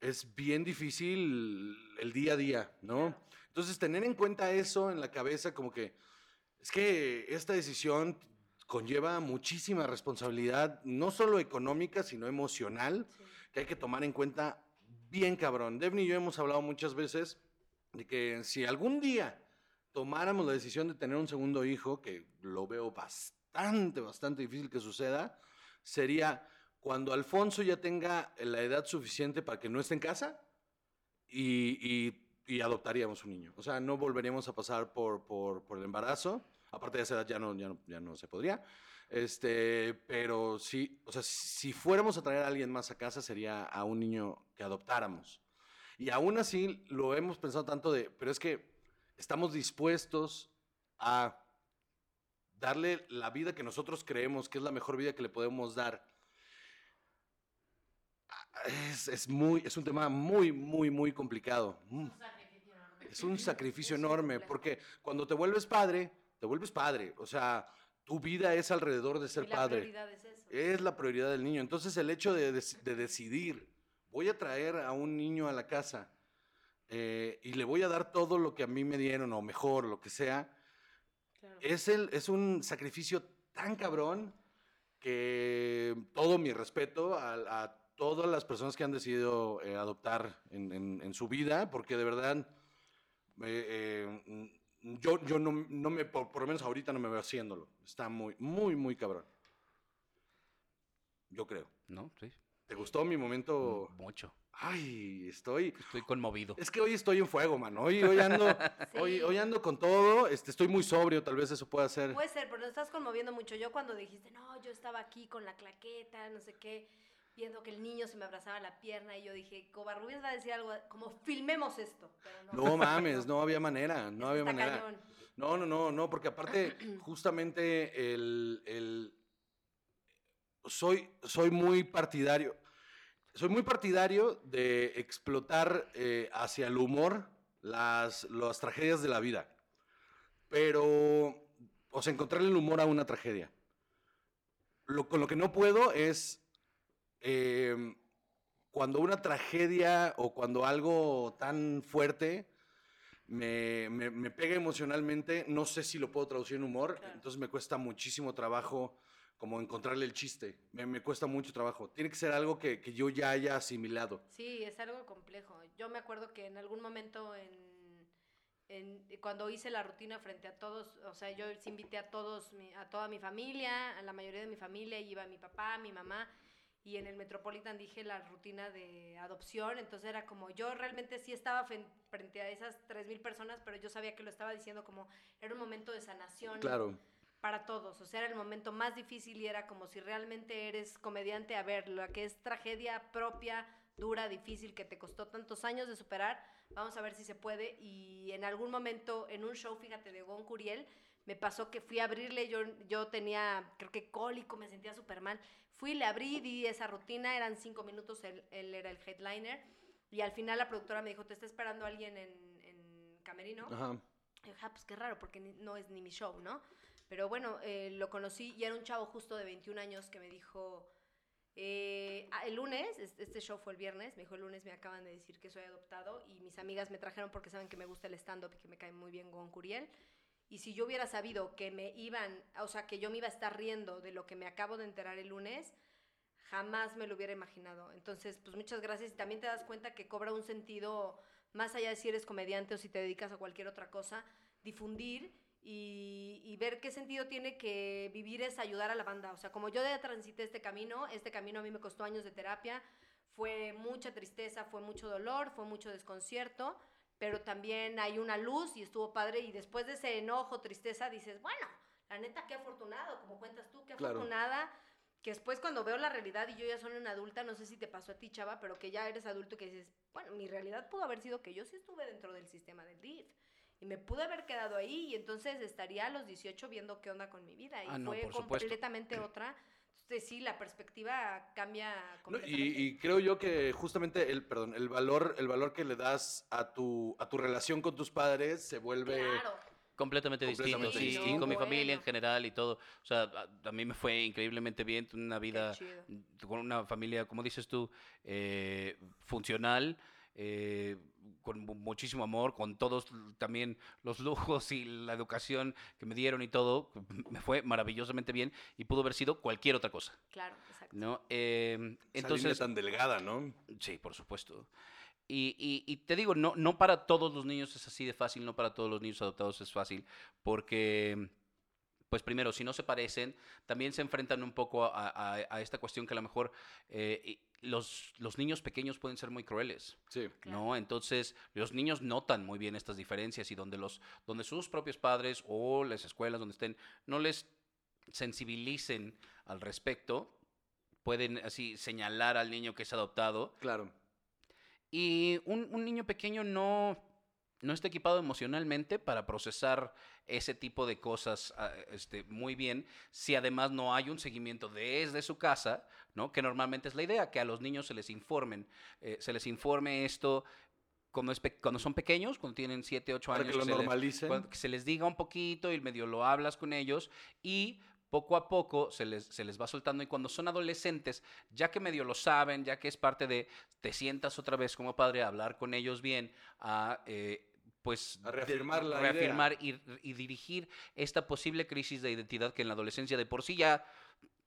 es bien difícil el día a día, ¿no? Entonces, tener en cuenta eso en la cabeza, como que es que esta decisión conlleva muchísima responsabilidad, no solo económica, sino emocional, Sí. que hay que tomar en cuenta bien cabrón. Devni y yo hemos hablado muchas veces de que si algún día tomáramos la decisión de tener un segundo hijo, que lo veo bastante, bastante difícil que suceda, sería cuando Alfonso ya tenga la edad suficiente para que no esté en casa y, y- y adoptaríamos un niño. O sea, no volveríamos a pasar por, por, por el embarazo. Aparte de esa edad ya no, ya no, ya no se podría. Este, pero sí, o sea, si fuéramos a traer a alguien más a casa sería a un niño que adoptáramos. Y aún así lo hemos pensado tanto de, pero es que estamos dispuestos a darle la vida que nosotros creemos que es la mejor vida que le podemos dar. Es, es muy, es un tema muy, muy, muy complicado. Mm. Es un sacrificio Es enorme, complejo. porque cuando te vuelves padre, te vuelves padre. O sea, tu vida es alrededor de ser Y la padre. prioridad es eso. Es la prioridad del niño. Entonces el hecho de, dec- de decidir, voy a traer a un niño a la casa eh, y le voy a dar todo lo que a mí me dieron o mejor, lo que sea, Claro. es, el, es un sacrificio tan cabrón que todo mi respeto a, a todas las personas que han decidido eh, adoptar en, en- en su vida, porque de verdad eh, eh, yo, yo no, no me, por, por lo menos ahorita no me veo haciéndolo. Está muy, muy, muy cabrón. Yo creo. ¿no? Sí. ¿Te gustó mi momento? Mucho. Ay, estoy... Estoy conmovido. Es que hoy estoy en fuego, mano. Hoy, hoy, ando, hoy, Sí. hoy ando con todo. Este, estoy muy sobrio, tal vez eso pueda ser. Puede ser, pero nos estás conmoviendo mucho. Yo cuando dijiste, no, yo estaba aquí con la claqueta, no sé qué, viendo que el niño se me abrazaba la pierna y yo dije, Covarrubias va a decir algo como, filmemos esto. Pero no, No mames, no había manera, no había manera. cañón. No, no, no, no, porque aparte, justamente el, el- soy, soy muy partidario. Soy muy partidario de explotar eh, hacia el humor las, las tragedias de la vida. Pero, o o sea, encontrarle el humor a una tragedia. Lo, con lo que no puedo es em, cuando una tragedia o cuando algo tan fuerte me, me- me pega emocionalmente, no sé si lo puedo traducir en humor, Claro. entonces me cuesta muchísimo trabajo como encontrarle el chiste. Me, me cuesta mucho trabajo. Tiene que ser algo que, que yo ya haya asimilado. Sí, es algo complejo. Yo me acuerdo que en algún momento en, en- cuando hice la rutina frente a todos, o sea, yo invité a todos, a toda mi familia, a la mayoría de mi familia, iba mi papá, mi mamá, y en el Metropolitan dije la rutina de adopción, entonces era como, yo realmente sí estaba frente a esas 3.000 personas, pero yo sabía que lo estaba diciendo como, era un momento de sanación Claro. para todos. O sea, era el momento más difícil y era como si realmente eres comediante, a ver, la que es tragedia propia, dura, difícil, que te costó tantos años de superar, vamos a ver si se puede. Y en algún momento, en un show, fíjate, de Gon Curiel, me pasó que fui a abrirle, yo, yo tenía, creo que cólico, me sentía súper mal. Fui, le abrí, di esa rutina, eran cinco minutos, él, él era el headliner. Y al final la productora me dijo, te está esperando alguien en, en Camerino. Ajá. Y dije, ah, pues qué raro, porque ni- no es ni mi show, ¿no? Pero bueno, eh, lo conocí y era un chavo justo de 21 años que me dijo, eh, ah, el lunes, es- este show fue el viernes, me dijo, el lunes me acaban de decir que soy adoptado y mis amigas me trajeron porque saben que me gusta el stand-up y que me cae muy bien Gon Curiel. Y si yo hubiera sabido que me iban, o sea, que yo me iba a estar riendo de lo que me acabo de enterar el lunes, jamás me lo hubiera imaginado. Entonces, pues muchas gracias. Y también te das cuenta que cobra un sentido, más allá de si eres comediante o si te dedicas a cualquier otra cosa, difundir y, ver qué sentido tiene que vivir es ayudar a la banda. O sea, como yo ya transité este camino, este camino a mí me costó años de terapia, fue mucha tristeza, fue mucho dolor, fue mucho desconcierto, pero también hay una luz y estuvo padre y después de ese enojo, tristeza, dices, bueno, la neta, qué afortunado, como cuentas tú, qué Claro. afortunada, que después cuando veo la realidad y yo ya soy una adulta, no sé si te pasó a ti, chava, pero que ya eres adulto y que dices, bueno, mi realidad pudo haber sido que yo sí estuve dentro del sistema del DIF. Y me pude haber quedado ahí y entonces estaría a los 18 viendo qué onda con mi vida. Y Ah, no, fue supuesto. completamente otra. Entonces sí, la perspectiva cambia No, completamente. y, y creo yo que justamente el, perdón, el valor, el valor que le das a tu, a tu relación con tus padres se vuelve. Claro. Completamente distinto, y con mi familia en general y todo. O sea, a, a mí me fue increíblemente bien, una vida con una familia, como dices tú, eh, funcional, eh, con mu- muchísimo amor, con todos también los lujos y la educación que me dieron y todo. Me fue maravillosamente bien y pudo haber sido cualquier otra cosa, Claro, exacto. ¿no? Eh, esa línea entonces, tan delgada, ¿no? Sí, por supuesto. Y, y- y te digo, no, no para todos los niños es así de fácil, no para todos los niños adoptados es fácil, porque, pues primero, si no se parecen, también se enfrentan un poco a, a- a esta cuestión que a lo mejor eh, los, los niños pequeños pueden ser muy crueles. Sí. ¿no? Entonces, los niños notan muy bien estas diferencias y donde, los, donde sus propios padres o las escuelas donde estén no les sensibilicen al respecto, pueden así señalar al niño que es adoptado Claro. y un, un niño pequeño no, no está equipado emocionalmente para procesar ese tipo de cosas ah, este, muy bien, si además no hay un seguimiento desde su casa, ¿no? que normalmente es la idea, que a los niños se les informen, eh, se les informe esto cuando, es cuando son pequeños, cuando tienen 7, 8 Para años. que lo se les- normalicen. cuando- que se les diga un poquito y medio lo hablas con ellos y poco a poco se les, se les va soltando y cuando son adolescentes, ya que medio lo saben, ya que es parte de, te sientas otra vez como padre a hablar con ellos bien, a... eh, pues A de- reafirmar la idea. y, y dirigir esta posible crisis de identidad que en la adolescencia de por sí ya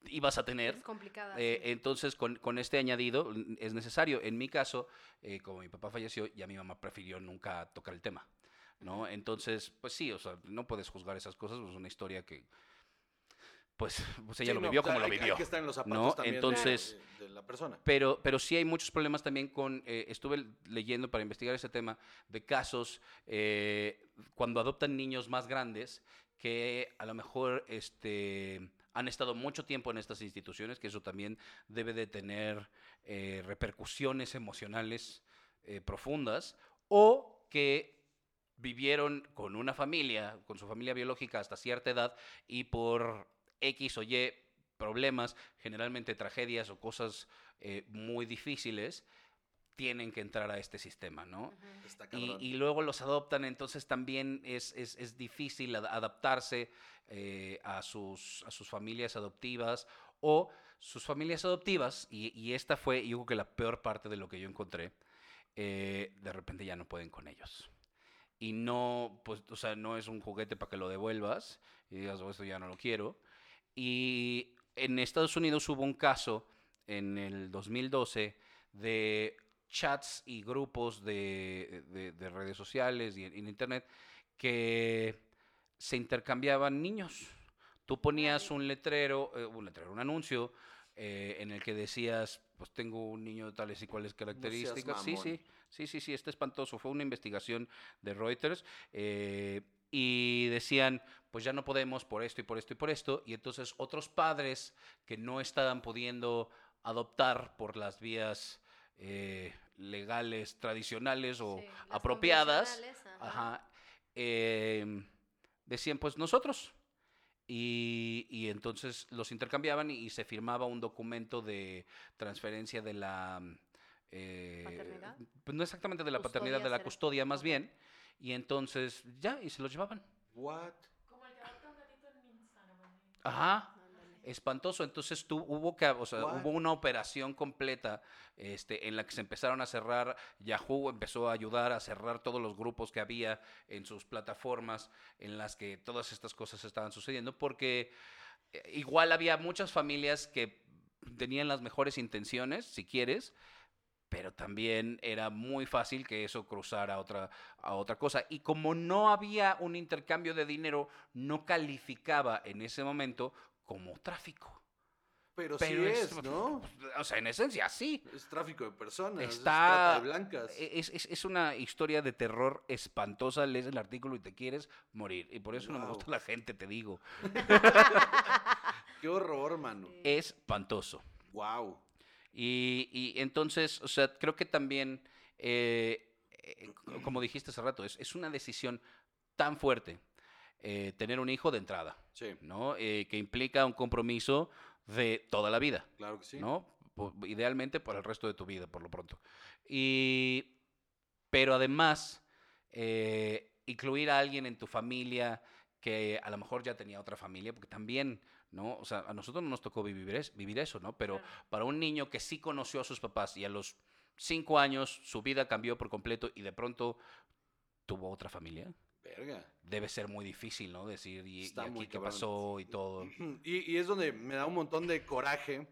ibas a tener. Es complicada. Eh, sí. entonces, con, con este añadido es necesario. En mi caso, eh, como mi papá falleció, ya mi mamá prefirió nunca tocar el tema, ¿no? Entonces, pues sí, o sea, no puedes juzgar esas cosas, es una historia que, pues, pues ella Sí, lo vivió como lo hay vivió. Hay que estar en los zapatos ¿no? también Entonces- de, de la persona. Pero, pero sí hay muchos problemas también con, eh, estuve leyendo para investigar ese tema, de casos eh, cuando adoptan niños más grandes que a lo mejor este, han estado mucho tiempo en estas instituciones, que eso también debe de tener eh, repercusiones emocionales profundas, o que vivieron con una familia, con su familia biológica hasta cierta edad y por X o Y problemas, generalmente tragedias o cosas eh, muy difíciles, tienen que entrar a este sistema, ¿no? Está Y, luego los adoptan, entonces también es, es- es difícil ad- adaptarse eh, a, sus, a sus familias adoptivas o sus familias adoptivas, y, y esta fue, yo creo que la peor parte de lo que yo encontré, eh, de repente ya no pueden con ellos. Y no, pues, o sea, no es un juguete para que lo devuelvas y digas, "Oh, esto ya no lo quiero. Y en Estados Unidos hubo un caso en el 2012 de chats y grupos de, de- de redes sociales y en, en internet que se intercambiaban niños. Tú ponías un letrero, eh, un letrero, un anuncio eh, en el que decías, pues tengo un niño de tales y cuales características. sí, mamón. sí, sí, sí, sí, está espantoso. Fue una investigación de Reuters eh, y decían, pues ya no podemos por esto y por esto y por esto. Y entonces otros padres que no estaban pudiendo adoptar por las vías eh, legales, tradicionales o Sí, apropiadas, ajá. ajá, em, decían, pues nosotros. Y, y entonces los intercambiaban y, y se firmaba un documento de transferencia de la... eh, ¿Paternidad? pues no exactamente de la paternidad, de la custodia más bien. Y entonces ya, y se los llevaban. What? Como el que adopta un gatito en Instagram. Ajá. Espantoso. Entonces tú, hubo que, o sea, hubo una operación completa este, en la que se empezaron a cerrar. Yahoo empezó a ayudar a cerrar todos los grupos que había en sus plataformas en las que todas estas cosas estaban sucediendo, porque eh, igual había muchas familias que tenían las mejores intenciones, si quieres, pero también era muy fácil que eso cruzara a otra, a otra cosa. Y como no había un intercambio de dinero, no calificaba en ese momento como tráfico. Pero, Pero sí es- es, ¿no? O sea, en esencia, sí. Es tráfico de personas, es Está- trata de blancas. Es, es- es una historia de terror espantosa. Lees el artículo y te quieres morir. Y por eso no me gusta la gente, te digo. Qué horror, mano. Espantoso. Wow. Y, y entonces, o sea, creo que también, eh, eh, como dijiste hace rato, es, es una decisión tan fuerte eh, tener un hijo de entrada, Sí, ¿no? Eh, que implica un compromiso de toda la vida, claro que sí. ¿no? Idealmente por el resto de tu vida, por lo pronto. Y, pero además, eh, incluir a alguien en tu familia que a lo mejor ya tenía otra familia, porque también, ¿no? O sea, a nosotros no nos tocó vivir, es- vivir eso, ¿no? Pero Claro. para un niño que sí conoció a sus papás y a los cinco años su vida cambió por completo y de pronto tuvo otra familia, Verga. debe ser muy difícil, ¿no? Decir, ¿y, Está aquí qué pasó? Y todo. Y, y es donde me da un montón de coraje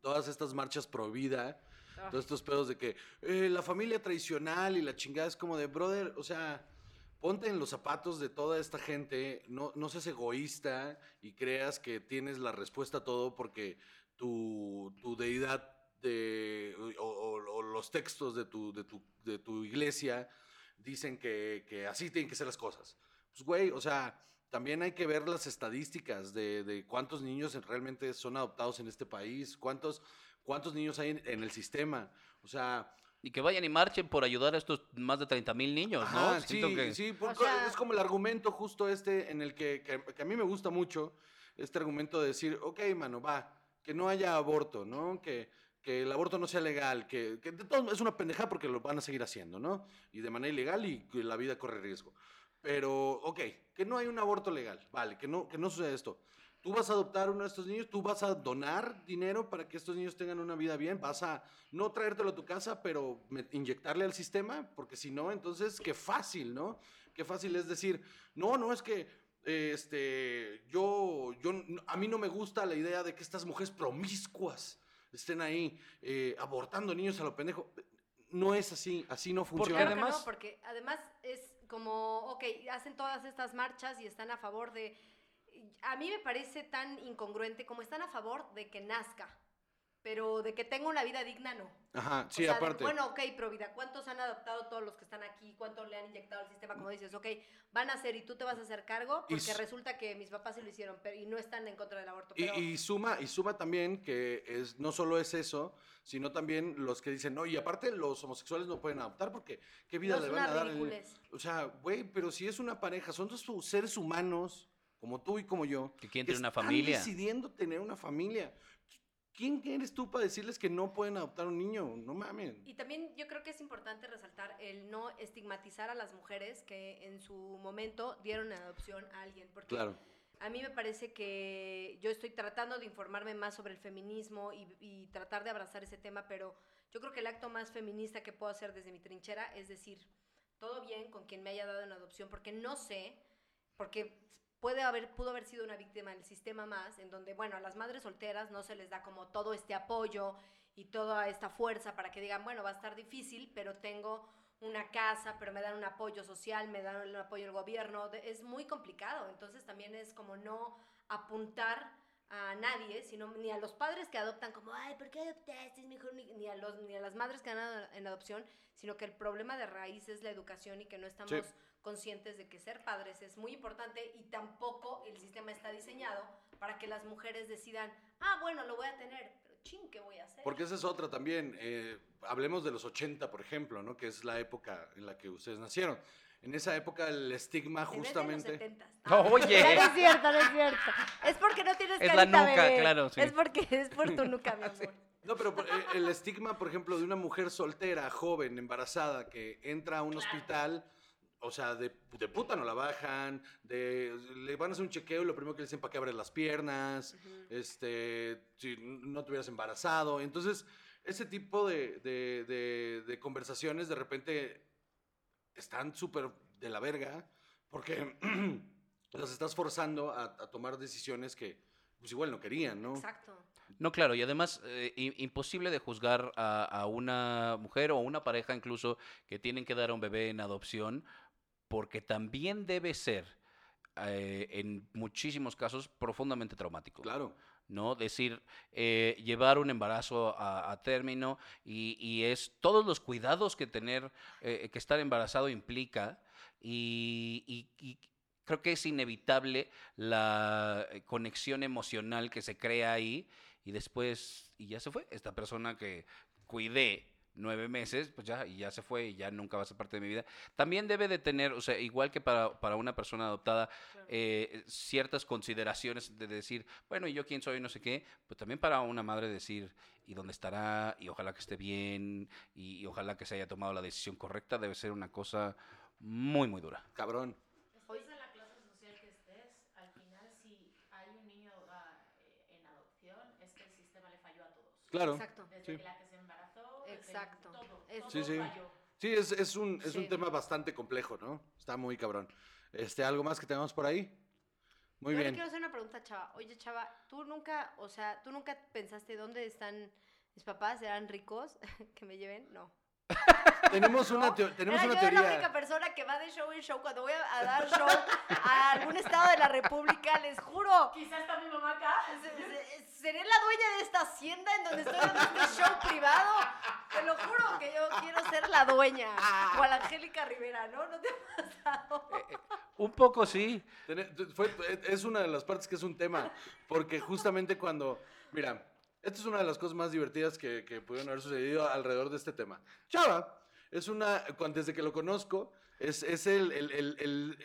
todas estas marchas pro vida, Ah, todos estos pedos de que eh, la familia tradicional y la chingada es como de, brother, o sea, ponte en los zapatos de toda esta gente, no, no seas egoísta y creas que tienes la respuesta a todo porque tu, tu deidad de, o, o- o los textos de tu, de tu, de tu iglesia dicen que, que así tienen que ser las cosas. Pues, güey, o sea, también hay que ver las estadísticas de, de cuántos niños realmente son adoptados en este país, cuántos, cuántos niños hay en, en el sistema. O sea, Y que vayan y marchen por ayudar a estos más de 30 mil niños, ¿no? ajá, sí, que- sí, O porque sea- es como el argumento justo este en el que, que, que a mí me gusta mucho, este argumento de decir, ok, mano, va, que no haya aborto, ¿no? Que, que el aborto no sea legal, que, que de todos es una pendejada porque lo van a seguir haciendo, ¿no? Y de manera ilegal y que la vida corre riesgo. Pero, ok, que no hay un aborto legal, vale, que no, que no sucede esto. Tú vas a adoptar uno de estos niños, tú vas a donar dinero para que estos niños tengan una vida bien, vas a no traértelo a tu casa, pero me- inyectarle al sistema, porque si no, entonces qué fácil, ¿no? Qué fácil es decir, no, no es que este, yo, yo, a mí no me gusta la idea de que estas mujeres promiscuas estén ahí eh, abortando niños a lo pendejo. No es así, así no funciona. Claro que además- no, porque además es como, ok, hacen todas estas marchas y están a favor de... A mí me parece tan incongruente como están a favor de que nazca, pero de que tenga una vida digna, no. Ajá, O sí, sea, de- aparte. bueno, ok, pro vida, ¿cuántos han adoptado todos los que están aquí? ¿Cuánto le han inyectado al sistema? Como dices, ok, van a hacer y tú te vas a hacer cargo porque resulta que mis papás sí lo hicieron pero, y no están en contra del aborto. Y, Pero, y suma, y suma también que es, no solo es eso, sino también los que dicen, no, y aparte los homosexuales no pueden adoptar porque qué vida no le van a dar. ridiculez. O sea, güey, pero si es una pareja, son dos seres humanos, como tú y como yo, Que quieren tener una están familia. decidiendo tener una familia. ¿quién eres tú para decirles que no pueden adoptar un niño? No mames. Y también yo creo que es importante resaltar el no estigmatizar a las mujeres que en su momento dieron en adopción a alguien. Porque Claro. a mí me parece que yo estoy tratando de informarme más sobre el feminismo y, y tratar de abrazar ese tema, pero yo creo que el acto más feminista que puedo hacer desde mi trinchera es decir, todo bien con quien me haya dado en adopción, porque no sé, porque puede haber, pudo haber sido una víctima del sistema más, en donde, bueno, a las madres solteras no se les da como todo este apoyo y toda esta fuerza para que digan, bueno, va a estar difícil, pero tengo una casa, pero me dan un apoyo social, me dan el apoyo del gobierno, es muy complicado, entonces también es como no apuntar a nadie, sino ni a los padres que adoptan como, ay, ¿por qué adoptaste? Es mejor, ni, ni a, los, ni a las madres que dan en adopción, sino que el problema de raíz es la educación y que no estamos Sí. Conscientes de que ser padres es muy importante y tampoco el sistema está diseñado para que las mujeres decidan, ah, bueno, lo voy a tener, pero ching, ¿qué voy a hacer? Porque esa es otra también. eh, hablemos de los 80, por ejemplo, ¿no? Que es la época en la que ustedes nacieron. En esa época el estigma Te ves de los justamente... 70s. Oye. No, no es cierto, no es cierto. Es porque no tienes Es la carita, nuca, bebé. claro, sí. Es porque es por tu nuca, mi amor. No, pero por- eh, el estigma, por ejemplo, de una mujer soltera, joven, embarazada, que entra a un hospital, o sea, de, de puta no la bajan, de, le van a hacer un chequeo y lo primero que le dicen para que abres las piernas, este, si no te hubieras embarazado. Entonces, ese tipo de, de- de- de conversaciones de repente están súper de la verga porque las estás forzando a, a tomar decisiones que pues igual no querían, ¿no? Exacto. No, claro, y además eh, imposible de juzgar a, a una mujer o una pareja incluso que tienen que dar a un bebé en adopción, porque también debe ser, eh, en muchísimos casos, profundamente traumático. Claro. ¿no? Decir, eh, llevar un embarazo a, a término y, y es todos los cuidados que tener, eh, que estar embarazado implica y, y- y creo que es inevitable la conexión emocional que se crea ahí y después, y ya se fue, esta persona que cuidé nueve meses, pues ya, y ya se fue y ya nunca va a ser parte de mi vida. También debe de tener, o sea, igual que para, para una persona adoptada, eh, ciertas consideraciones de decir, bueno, ¿y yo quién soy? No sé qué. Pues también para una madre decir, ¿y dónde estará? Y ojalá que esté bien, y, y ojalá que se haya tomado la decisión correcta. Debe ser una cosa muy, muy dura. Cabrón. Después de la clase social que estés, al final si hay un niño en adopción, es que el sistema le falló a todos. Claro. Exacto. Desde Sí. la que desde Exacto. todo, Es- todo Sí, sí. falló. Sí, es, es un, es un tema bastante complejo, ¿no? Está muy cabrón. Este, ¿Algo más que tengamos por ahí? Muy Yo bien. quiero hacer una pregunta, Chava. Oye, Chava, tú nunca, o sea, tú nunca pensaste dónde están mis papás, ¿eran ricos? que me lleven, no. Tenemos una, teo- tenemos Era una yo la única teoría. persona que va de show en show. Cuando voy a, a dar show a algún estado de la República, les juro, Quizás está mi mamá acá. se- se- seré la dueña de esta hacienda en donde estoy dando este show privado. Te lo juro que yo quiero ser la dueña. O a la Angélica Rivera, ¿no? ¿No te ha pasado? Un poco sí. Fue- es una de las partes que es un tema, porque justamente cuando, mira, esta es una de las cosas más divertidas que, que pudieron haber sucedido alrededor de este tema. Chava es una, desde que lo conozco, es, es el, el, el,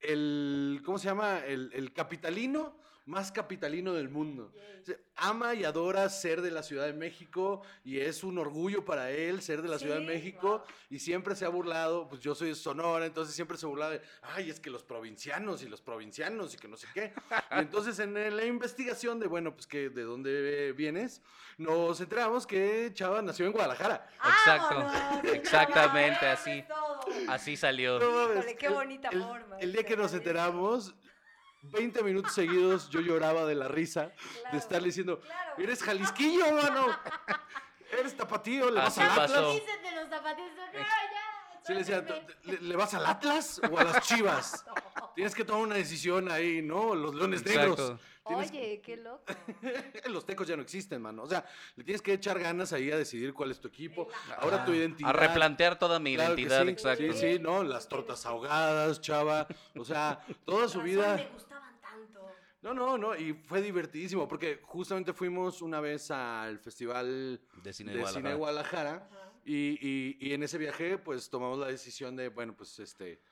el- ¿cómo se llama? El capitalino más capitalino del mundo. Ama y adora ser de la Ciudad de México y es un orgullo para él ser de la Ciudad de Sí, México y siempre se ha burlado, pues yo soy de Sonora, entonces siempre se burlaba de, ay, es que los provincianos y los provincianos y que no sé qué. Y entonces en la investigación de, bueno, pues que de dónde vienes, nos enteramos que Chava nació en Guadalajara. Exacto. Exactamente, así. es. Así salió. No Híjole, qué el- bonita el- forma El día que nos enteramos, 20 minutos seguidos yo lloraba de la risa Claro, de estarle diciendo, claro. eres jalisquillo, mano. Eres tapatío, le vas Así al pasó. Atlas. Dicen de los zapatillos, no, ya, Sí, le decía. ¿le, le vas al Atlas o a las Chivas? Tienes que tomar una decisión ahí, ¿no? Los leones negros. Tienes- Oye, qué loco. Los tecos ya no existen, mano. O sea, le tienes que echar ganas ahí a decidir cuál es tu equipo. Ahora tu Ah, identidad. A replantear toda mi Claro identidad, sí. exacto. Sí, sí, no, las tortas ahogadas, chava. O sea, toda su vida. No, no, no, y fue divertidísimo porque justamente fuimos una vez al Festival De Cine de Cine Guadalajara. Y, y- y en ese viaje pues tomamos la decisión de, bueno, pues este...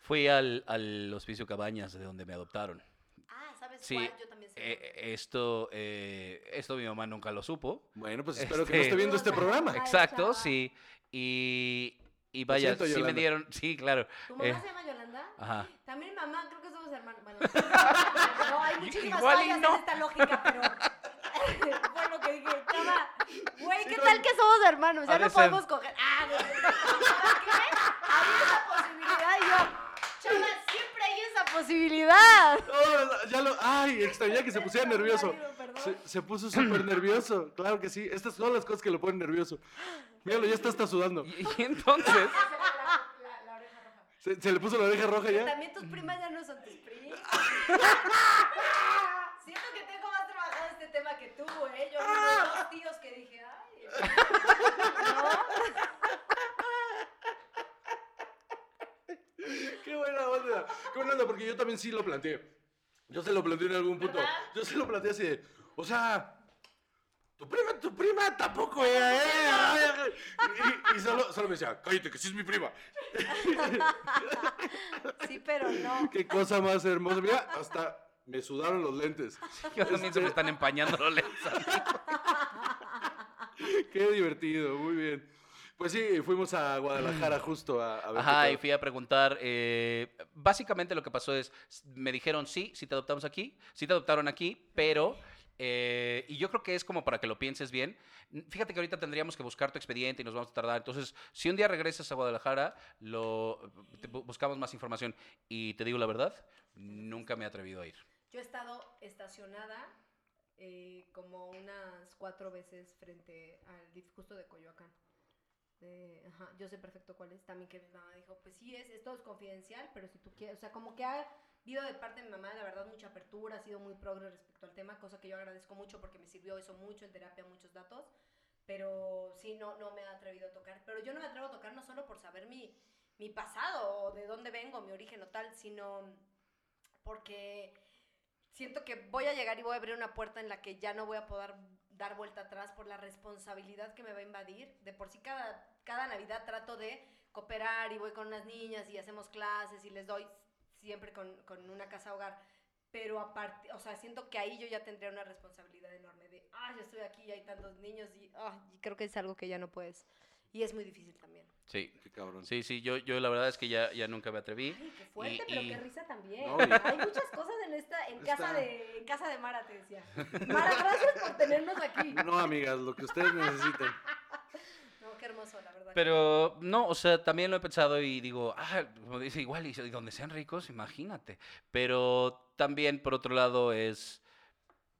Fui al, al Hospicio Cabañas, de donde me adoptaron. Ah, ¿sabes Sí, cuál? Yo también sé. Eh, esto, eh, esto mi mamá nunca lo supo. Bueno, pues espero que no Este- esté viendo este programa. Exacto, sí. Y, y vaya, siento, sí me dieron, sí, claro. ¿Tu mamá eh, se llama Yolanda? Ajá. También mi mamá, creo que somos hermanos. Bueno, no, hay muchísimas Igual fallas no. en esta lógica, pero fue lo que dije. Chava, güey, Sí, ¿qué con- tal que somos hermanos? Ya no ser. podemos coger. Ah, güey. ¿Para qué? Había esa posibilidad y yo, chava, siempre hay esa posibilidad. No, ya lo. Ay, extrañé que se pusiera nervioso. Perdón. Se, se puso súper nervioso. Claro que sí. Estas son las cosas que lo ponen nervioso. Míralo, ya está hasta sudando. Y, y entonces, La, la oreja roja. Se, se le puso la oreja roja ya. También tus primas ya no son tus primas. Siento que tengo más trabajado este tema que tú, ¿eh? Yo tengo dos tíos que dije, ay. ¿No? Qué buena onda. Qué buena onda, porque yo también sí lo planteé. Yo se lo planteé en algún punto. Yo se lo planteé así de, o sea, tu prima, tu prima tampoco era, ¿eh? Y, y solo, solo me decía, cállate, que sí es mi prima. Sí, pero no. Qué cosa más hermosa. Mira, hasta me sudaron los lentes. yo también se me están empañando los lentes. Qué divertido, muy bien. Pues sí, fuimos a Guadalajara justo a, a ver. Ajá, qué y fui a preguntar. eh, básicamente lo que pasó es, me dijeron sí, sí te adoptamos aquí, sí te adoptaron aquí, pero, eh, y yo creo que es como para que lo pienses bien. Fíjate que ahorita tendríamos que buscar tu expediente y nos vamos a tardar. Entonces, si un día regresas a Guadalajara, lo, te buscamos más información. Y te digo la verdad, nunca me he atrevido a ir. Yo he estado estacionada eh, como unas cuatro veces frente al DIF justo de Coyoacán. De- ajá, yo sé perfecto cuál es. También que mi mamá dijo, pues sí, es, esto es confidencial, pero si tú quieres, o sea, como que ha habido de parte de mi mamá, la verdad, mucha apertura, ha sido muy progre respecto al tema, cosa que yo agradezco mucho porque me sirvió eso mucho en terapia, muchos datos. Pero sí, no, no me he atrevido a tocar. Pero yo no me atrevo a tocar no solo por saber mi, mi pasado o de dónde vengo, mi origen o tal, sino porque siento que voy a llegar y voy a abrir una puerta en la que ya no voy a poder dar vuelta atrás por la responsabilidad que me va a invadir. De por sí cada, cada Navidad trato de cooperar y voy con unas niñas y hacemos clases y les doy siempre con, con una casa hogar. Pero aparte, o sea, siento que ahí yo ya tendría una responsabilidad enorme de, ah, yo estoy aquí y hay tantos niños y, ah, y creo que es algo que ya no puedes. Y es muy difícil también. Sí, Qué cabrón. sí, sí, yo, yo la verdad es que ya, ya nunca me atreví. Ay, qué fuerte, Y- pero y- qué risa también. No, Hay muchas cosas en esta, en casa de, en casa de Mara, te decía. Mara, gracias por tenernos aquí. No, amigas, lo que ustedes necesiten. Hermoso, la verdad. Pero no, o sea, también lo he pensado y digo, ah, como dice igual, y donde sean ricos, imagínate. Pero también, por otro lado, es,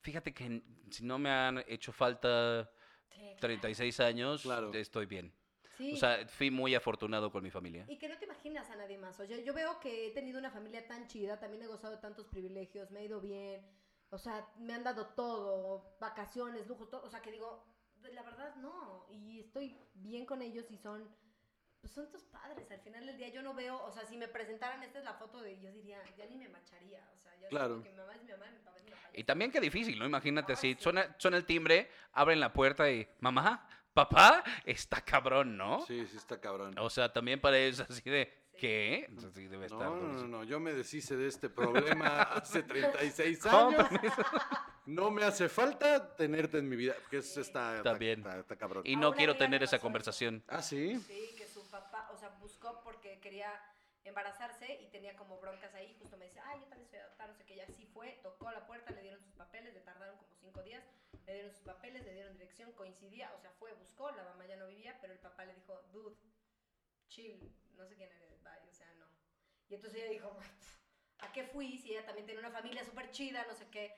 fíjate que si no me han hecho falta Sí, claro. 36 años, Claro. estoy bien. Sí. O sea, fui muy afortunado con mi familia. y que no te imaginas a nadie más. O sea, yo veo que he tenido una familia tan chida, también he gozado de tantos privilegios, me ha ido bien. O sea, me han dado todo, vacaciones, lujos, todo. O sea, que digo, la verdad no. Y estoy bien con ellos y son, pues son tus padres. Al final del día yo no veo, o sea, si me presentaran, esta es la foto de, yo diría, ya ni me macharía. O sea, ya Claro. que mi mamá es mi mamá y mi papá es mi papá. Y también qué difícil, ¿no? Imagínate Ay, así, sí. suena, suena el timbre, abren la puerta y, mamá, papá, está cabrón, ¿no? Sí, sí está cabrón. O sea, también para ellos así de, ¿qué? Entonces, sí debe estar. No, no, no, no, yo me deshice de este problema hace 36 ¿Cómo? años. No me hace falta tenerte en mi vida, porque eso está, está, está cabrón. Y no quiero tener esa conversación. Ah, sí. Sí, que su papá, o sea, buscó porque quería embarazarse y tenía como broncas ahí. Justo me dice, ay, yo también soy adoptada, no sé qué. Ya sí fue, tocó la puerta, le dieron sus papeles, le tardaron como cinco días. Le dieron sus papeles, le dieron dirección, coincidía, o sea, fue, buscó, la mamá ya no vivía, pero el papá le dijo, dude, chill, no sé quién eres, bye, o sea, no. Y entonces ella dijo, ¿a qué fui? Si ella también tiene una familia súper chida, no sé qué.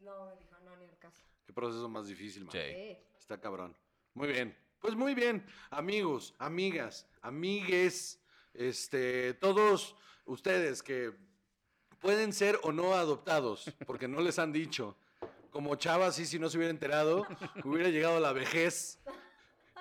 No, me dijo, no, ni el caso. Qué proceso más difícil, man. Sí. Sí. Está cabrón. Muy bien. Pues muy bien, amigos, amigas, amigues, este, todos ustedes que pueden ser o no adoptados, porque no les han dicho. Como Chava, sí, si no se hubiera enterado, hubiera llegado a la vejez,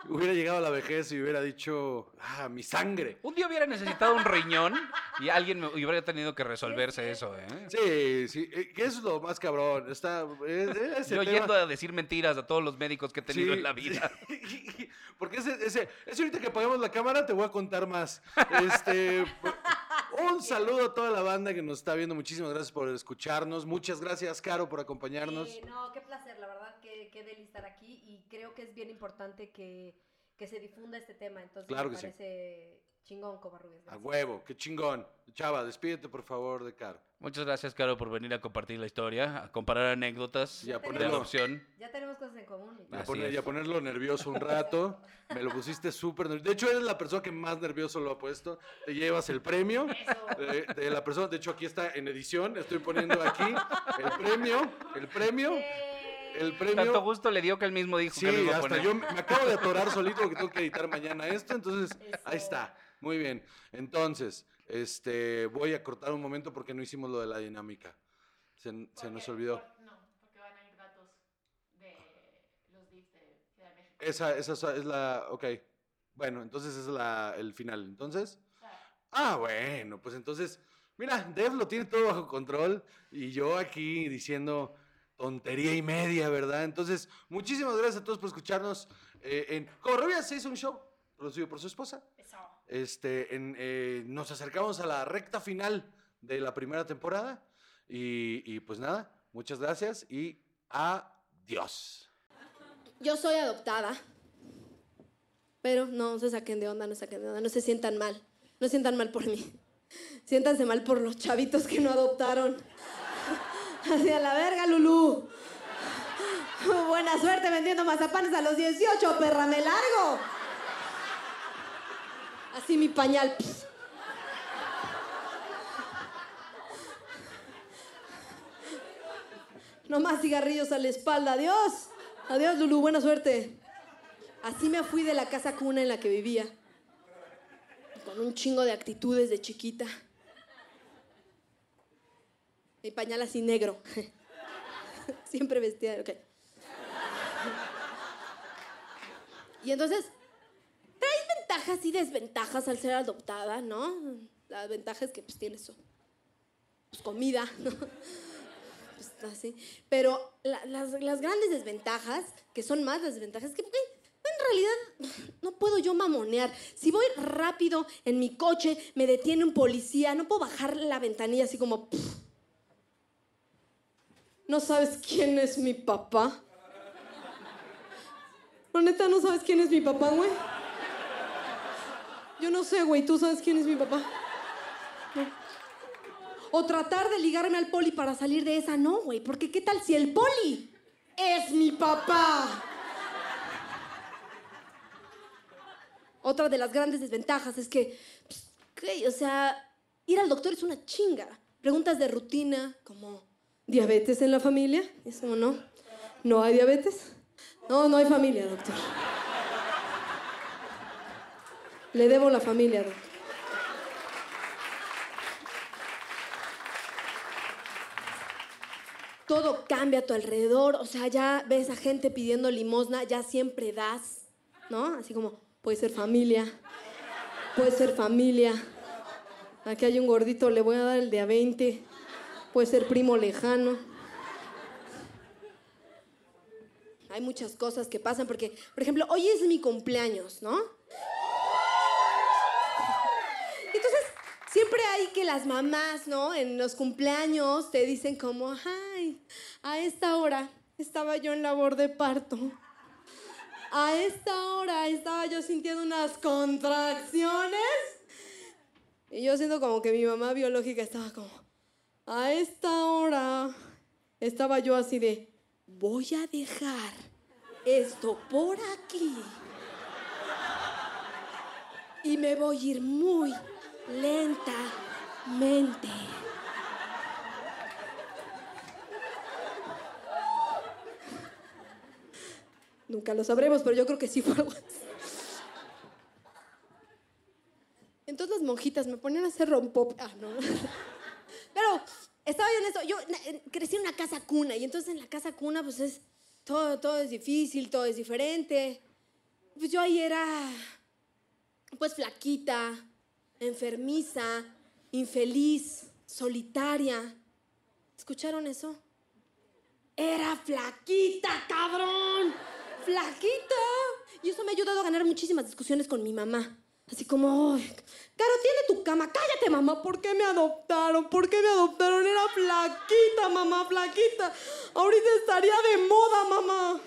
hubiera llegado a la vejez y hubiera dicho, ah, mi sangre. Un día hubiera necesitado un riñón y alguien me hubiera tenido que resolverse eso, ¿eh? Sí, sí, eh, que es lo más cabrón. Está, eh, ese Yo tema- yendo a decir mentiras a todos los médicos que he tenido Sí, en la vida. sí. Porque ese, ese, ese ahorita que apagamos la cámara te voy a contar más. Este, Un saludo a toda la banda que nos está viendo. Muchísimas gracias por escucharnos. Muchas gracias, Caro, por acompañarnos. Eh, no, qué placer, la verdad, que deli estar aquí y creo que es bien importante que, que se difunda este tema. Entonces Claro me que sí. Chingón, Covarrubias. A huevo, qué chingón. Chava, despídete por favor de Caro. Muchas gracias, Caro, por venir a compartir la historia, a comparar anécdotas Y a de adopción. Ya tenemos cosas en común. Y a, Así poner- es. y a ponerlo nervioso un rato. Me lo pusiste súper nervioso. De hecho, eres la persona que más nervioso lo ha puesto. Te llevas el premio. De, de la persona, de hecho, aquí está en edición. Estoy poniendo aquí el premio. El premio. El premio. Tanto gusto le dio que él mismo dijo Sí, que lo iba a hasta poner. yo me acabo de atorar solito porque tengo que editar mañana esto, entonces ahí está. Muy bien. Entonces, este, voy a cortar un momento porque no hicimos lo de la dinámica. Se, se nos olvidó. por- no, porque van a ir datos de los DIF de Ciudad de México. Esa, esa es la, ok. Bueno, entonces es la, el final. Entonces, ah, bueno, pues entonces, mira, Dev lo tiene todo bajo control y yo aquí diciendo tontería y media, ¿verdad? Entonces, muchísimas gracias a todos por escucharnos eh, en Corrobia se hizo un show producido por su esposa. eso. Este, eh, nos acercamos a la recta final de la primera temporada. Y, pues nada, muchas gracias y adiós. Yo soy adoptada. Pero no se saquen de onda, no se saquen de onda, no se sientan mal. No se sientan mal por mí. Siéntanse mal por los chavitos que no adoptaron. Así a la verga, Lulú. Buena suerte vendiendo mazapanes a los 18, perra, me largo. Así mi pañal. pss. No más cigarrillos a la espalda. Adiós. Adiós, Lulu. Buena suerte. Así me fui de la casa cuna en la que vivía. Con un chingo de actitudes de chiquita. Mi pañal así negro. Siempre vestida. Ok. Y entonces, ventajas y desventajas al ser adoptada, ¿no? La ventaja es que pues tienes pues, comida, ¿no? Pues, así. Pero la- las, grandes desventajas, que son más las desventajas, que en realidad no puedo yo mamonear. Si voy rápido en mi coche, me detiene un policía, no puedo bajar la ventanilla así como... ¿No sabes quién es mi papá? ¿La neta no sabes quién es mi papá, güey? Yo no sé, güey, ¿tú sabes quién es mi papá? O tratar de ligarme al poli para salir de esa, no, güey. Porque ¿qué tal si el poli es mi papá? Otra de las grandes desventajas es que, pues, o sea, ir al doctor es una chinga. Preguntas de rutina como, ¿diabetes en la familia? Es como, no, no hay diabetes. No, no hay familia, doctor. Le debo la familia, todo cambia a tu alrededor, o sea, ya ves a gente pidiendo limosna, ya siempre das, ¿no? Así como, puede ser familia, puede ser familia. Aquí hay un gordito, le voy a dar el de a 20, puede ser primo lejano. Hay muchas cosas que pasan porque, por ejemplo, hoy es mi cumpleaños, ¿no? Entonces, siempre hay que las mamás, ¿no? En los cumpleaños te dicen como, ay, a esta hora estaba yo en labor de parto. A esta hora estaba yo sintiendo unas contracciones. Y yo siento como que mi mamá biológica estaba como, a esta hora estaba yo así de, voy a dejar esto por aquí. Y me voy a ir muy lentamente. Nunca lo sabremos, pero yo creo que sí fue algo así. Entonces las monjitas me ponían a hacer rompop. Ah, no. Pero estaba yo en eso. Yo crecí en una casa cuna y entonces en la casa cuna pues es todo, todo es difícil, todo es diferente. Pues yo ahí era pues flaquita, enfermiza, infeliz, solitaria. ¿Escucharon eso? Era flaquita, cabrón. Flaquita. Y eso me ha ayudado a ganar muchísimas discusiones con mi mamá. Así como, "Ay, Caro, tiene tu cama. Cállate, mamá. ¿Por qué me adoptaron? ¿Por qué me adoptaron? Era flaquita, mamá, flaquita. Ahorita estaría de moda, mamá.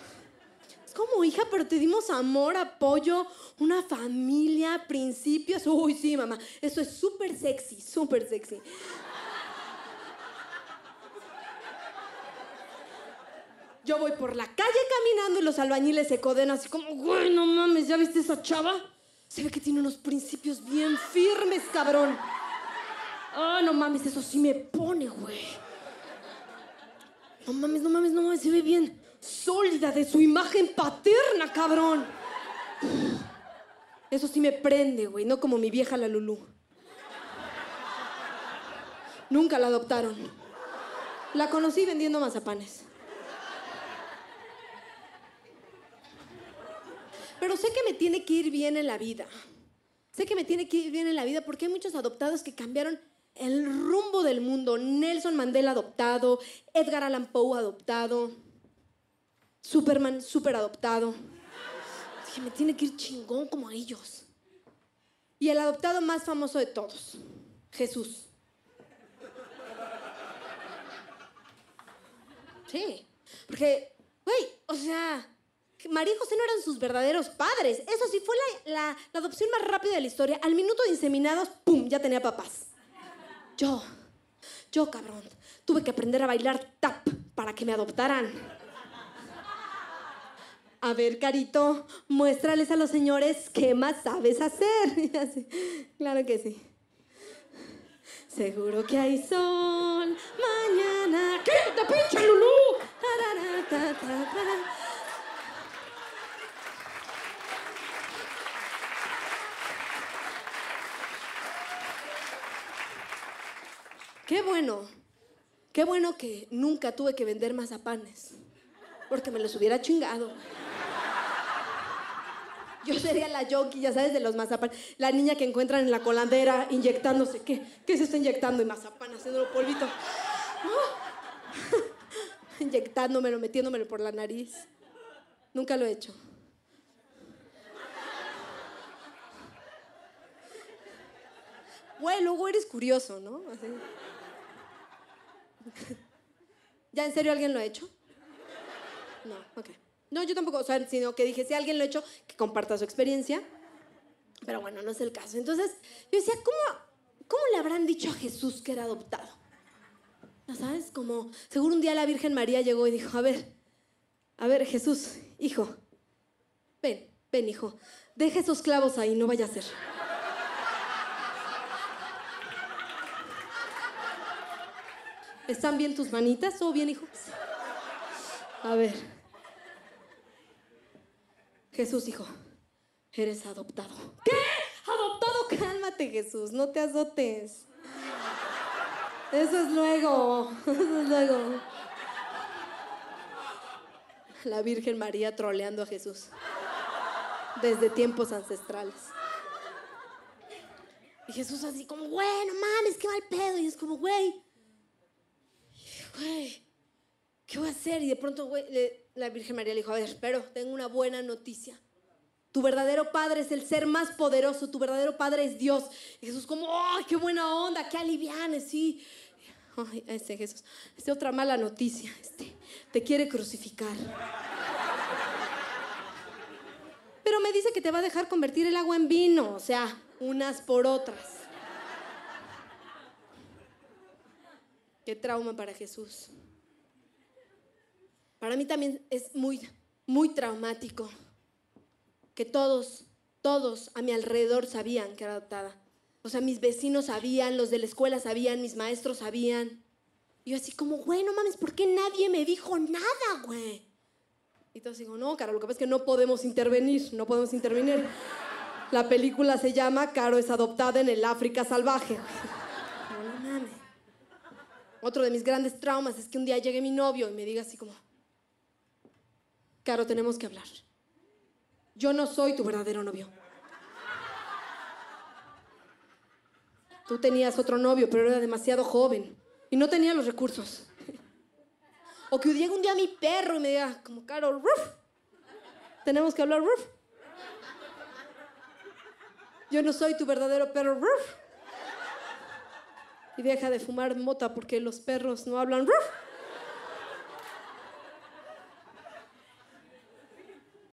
Es como hija, pero te dimos amor, apoyo, una familia, principios. Uy, sí, mamá. Eso es súper sexy, súper sexy. Yo voy por la calle caminando y los albañiles se coden así como, güey, no mames, ¿ya viste esa chava? Se ve que tiene unos principios bien firmes, cabrón. Ah, no mames, eso sí me pone, güey. No mames, no mames, no mames, se ve bien sólida de su imagen paterna, cabrón. Eso sí me prende, güey, no como mi vieja la Lulú. Nunca la adoptaron. La conocí vendiendo mazapanes. Pero sé que me tiene que ir bien en la vida. Sé que me tiene que ir bien en la vida porque hay muchos adoptados que cambiaron el rumbo del mundo. Nelson Mandela adoptado, Edgar Allan Poe adoptado, Superman super adoptado. Que me tiene que ir chingón como ellos. Y el adoptado más famoso de todos, Jesús. Sí, porque, güey, o sea, María y José no eran sus verdaderos padres. Eso sí, fue la, la- la adopción más rápida de la historia. Al minuto de inseminados, ¡pum!, ya tenía papás. Yo, yo, cabrón, tuve que aprender a bailar tap para que me adoptaran. A ver, Carito, muéstrales a los señores qué más sabes hacer. Claro que sí. Seguro que hay sol mañana. ¡Quítate, pinche Lulú! Qué bueno, qué bueno que nunca tuve que vender mazapanes, porque me los hubiera chingado. Yo sería la yoki, ya sabes, de los mazapanes. La niña que encuentran en la colandera inyectándose. ¿Qué, qué se está inyectando? Y mazapán haciéndolo polvito. ¡Ah! Inyectándomelo, metiéndomelo por la nariz. Nunca lo he hecho. Güey, luego eres curioso, ¿no? Así. ¿Ya en serio alguien lo ha hecho? No, ok. No, yo tampoco, o sea, sino que dije, si alguien lo ha hecho, que comparta su experiencia. Pero bueno, no es el caso. Entonces, yo decía, ¿cómo, cómo le habrán dicho a Jesús que era adoptado? ¿Ya sabes? Como, seguro un día la Virgen María llegó y dijo, a ver, a ver, Jesús, hijo, ven, ven, hijo, deja esos clavos ahí, no vaya a ser. ¿Están bien tus manitas? ¿Todo bien, hijo? A ver. Jesús, hijo, eres adoptado. ¿Qué? ¿Adoptado? Cálmate, Jesús, no te azotes. Eso es luego, eso es luego. La Virgen María troleando a Jesús. Desde tiempos ancestrales. Y Jesús así como, güey, no mames, qué mal pedo. Y es como, güey, güey, ¿qué voy a hacer? Y de pronto, güey, le- la Virgen María le dijo, a ver, pero tengo una buena noticia. Tu verdadero padre es el ser más poderoso, tu verdadero padre es Dios. Y Jesús como, ¡ay, qué buena onda, qué aliviane, sí! Ay, ese Jesús, esta otra mala noticia, este, te quiere crucificar. Pero me dice que te va a dejar convertir el agua en vino, o sea, unas por otras. Qué trauma para Jesús. Para mí también es muy, muy traumático que todos, todos a mi alrededor sabían que era adoptada. O sea, mis vecinos sabían, los de la escuela sabían, mis maestros sabían. Y yo así como, güey, no mames, ¿por qué nadie me dijo nada, güey? Y todos digo, no, Caro, lo que pasa es que no podemos intervenir, no podemos intervenir. La película se llama Caro es adoptada en el África salvaje. No, no mames. Otro de mis grandes traumas es que un día llegue mi novio y me diga así como, Caro, tenemos que hablar. Yo no soy tu verdadero novio. Tú tenías otro novio, pero era demasiado joven y no tenía los recursos. O que llegue un día mi perro y me diga, como, Caro, ruf, tenemos que hablar, ruf. Yo no soy tu verdadero perro. Ruf. Y deja de fumar mota porque los perros no hablan. Ruf.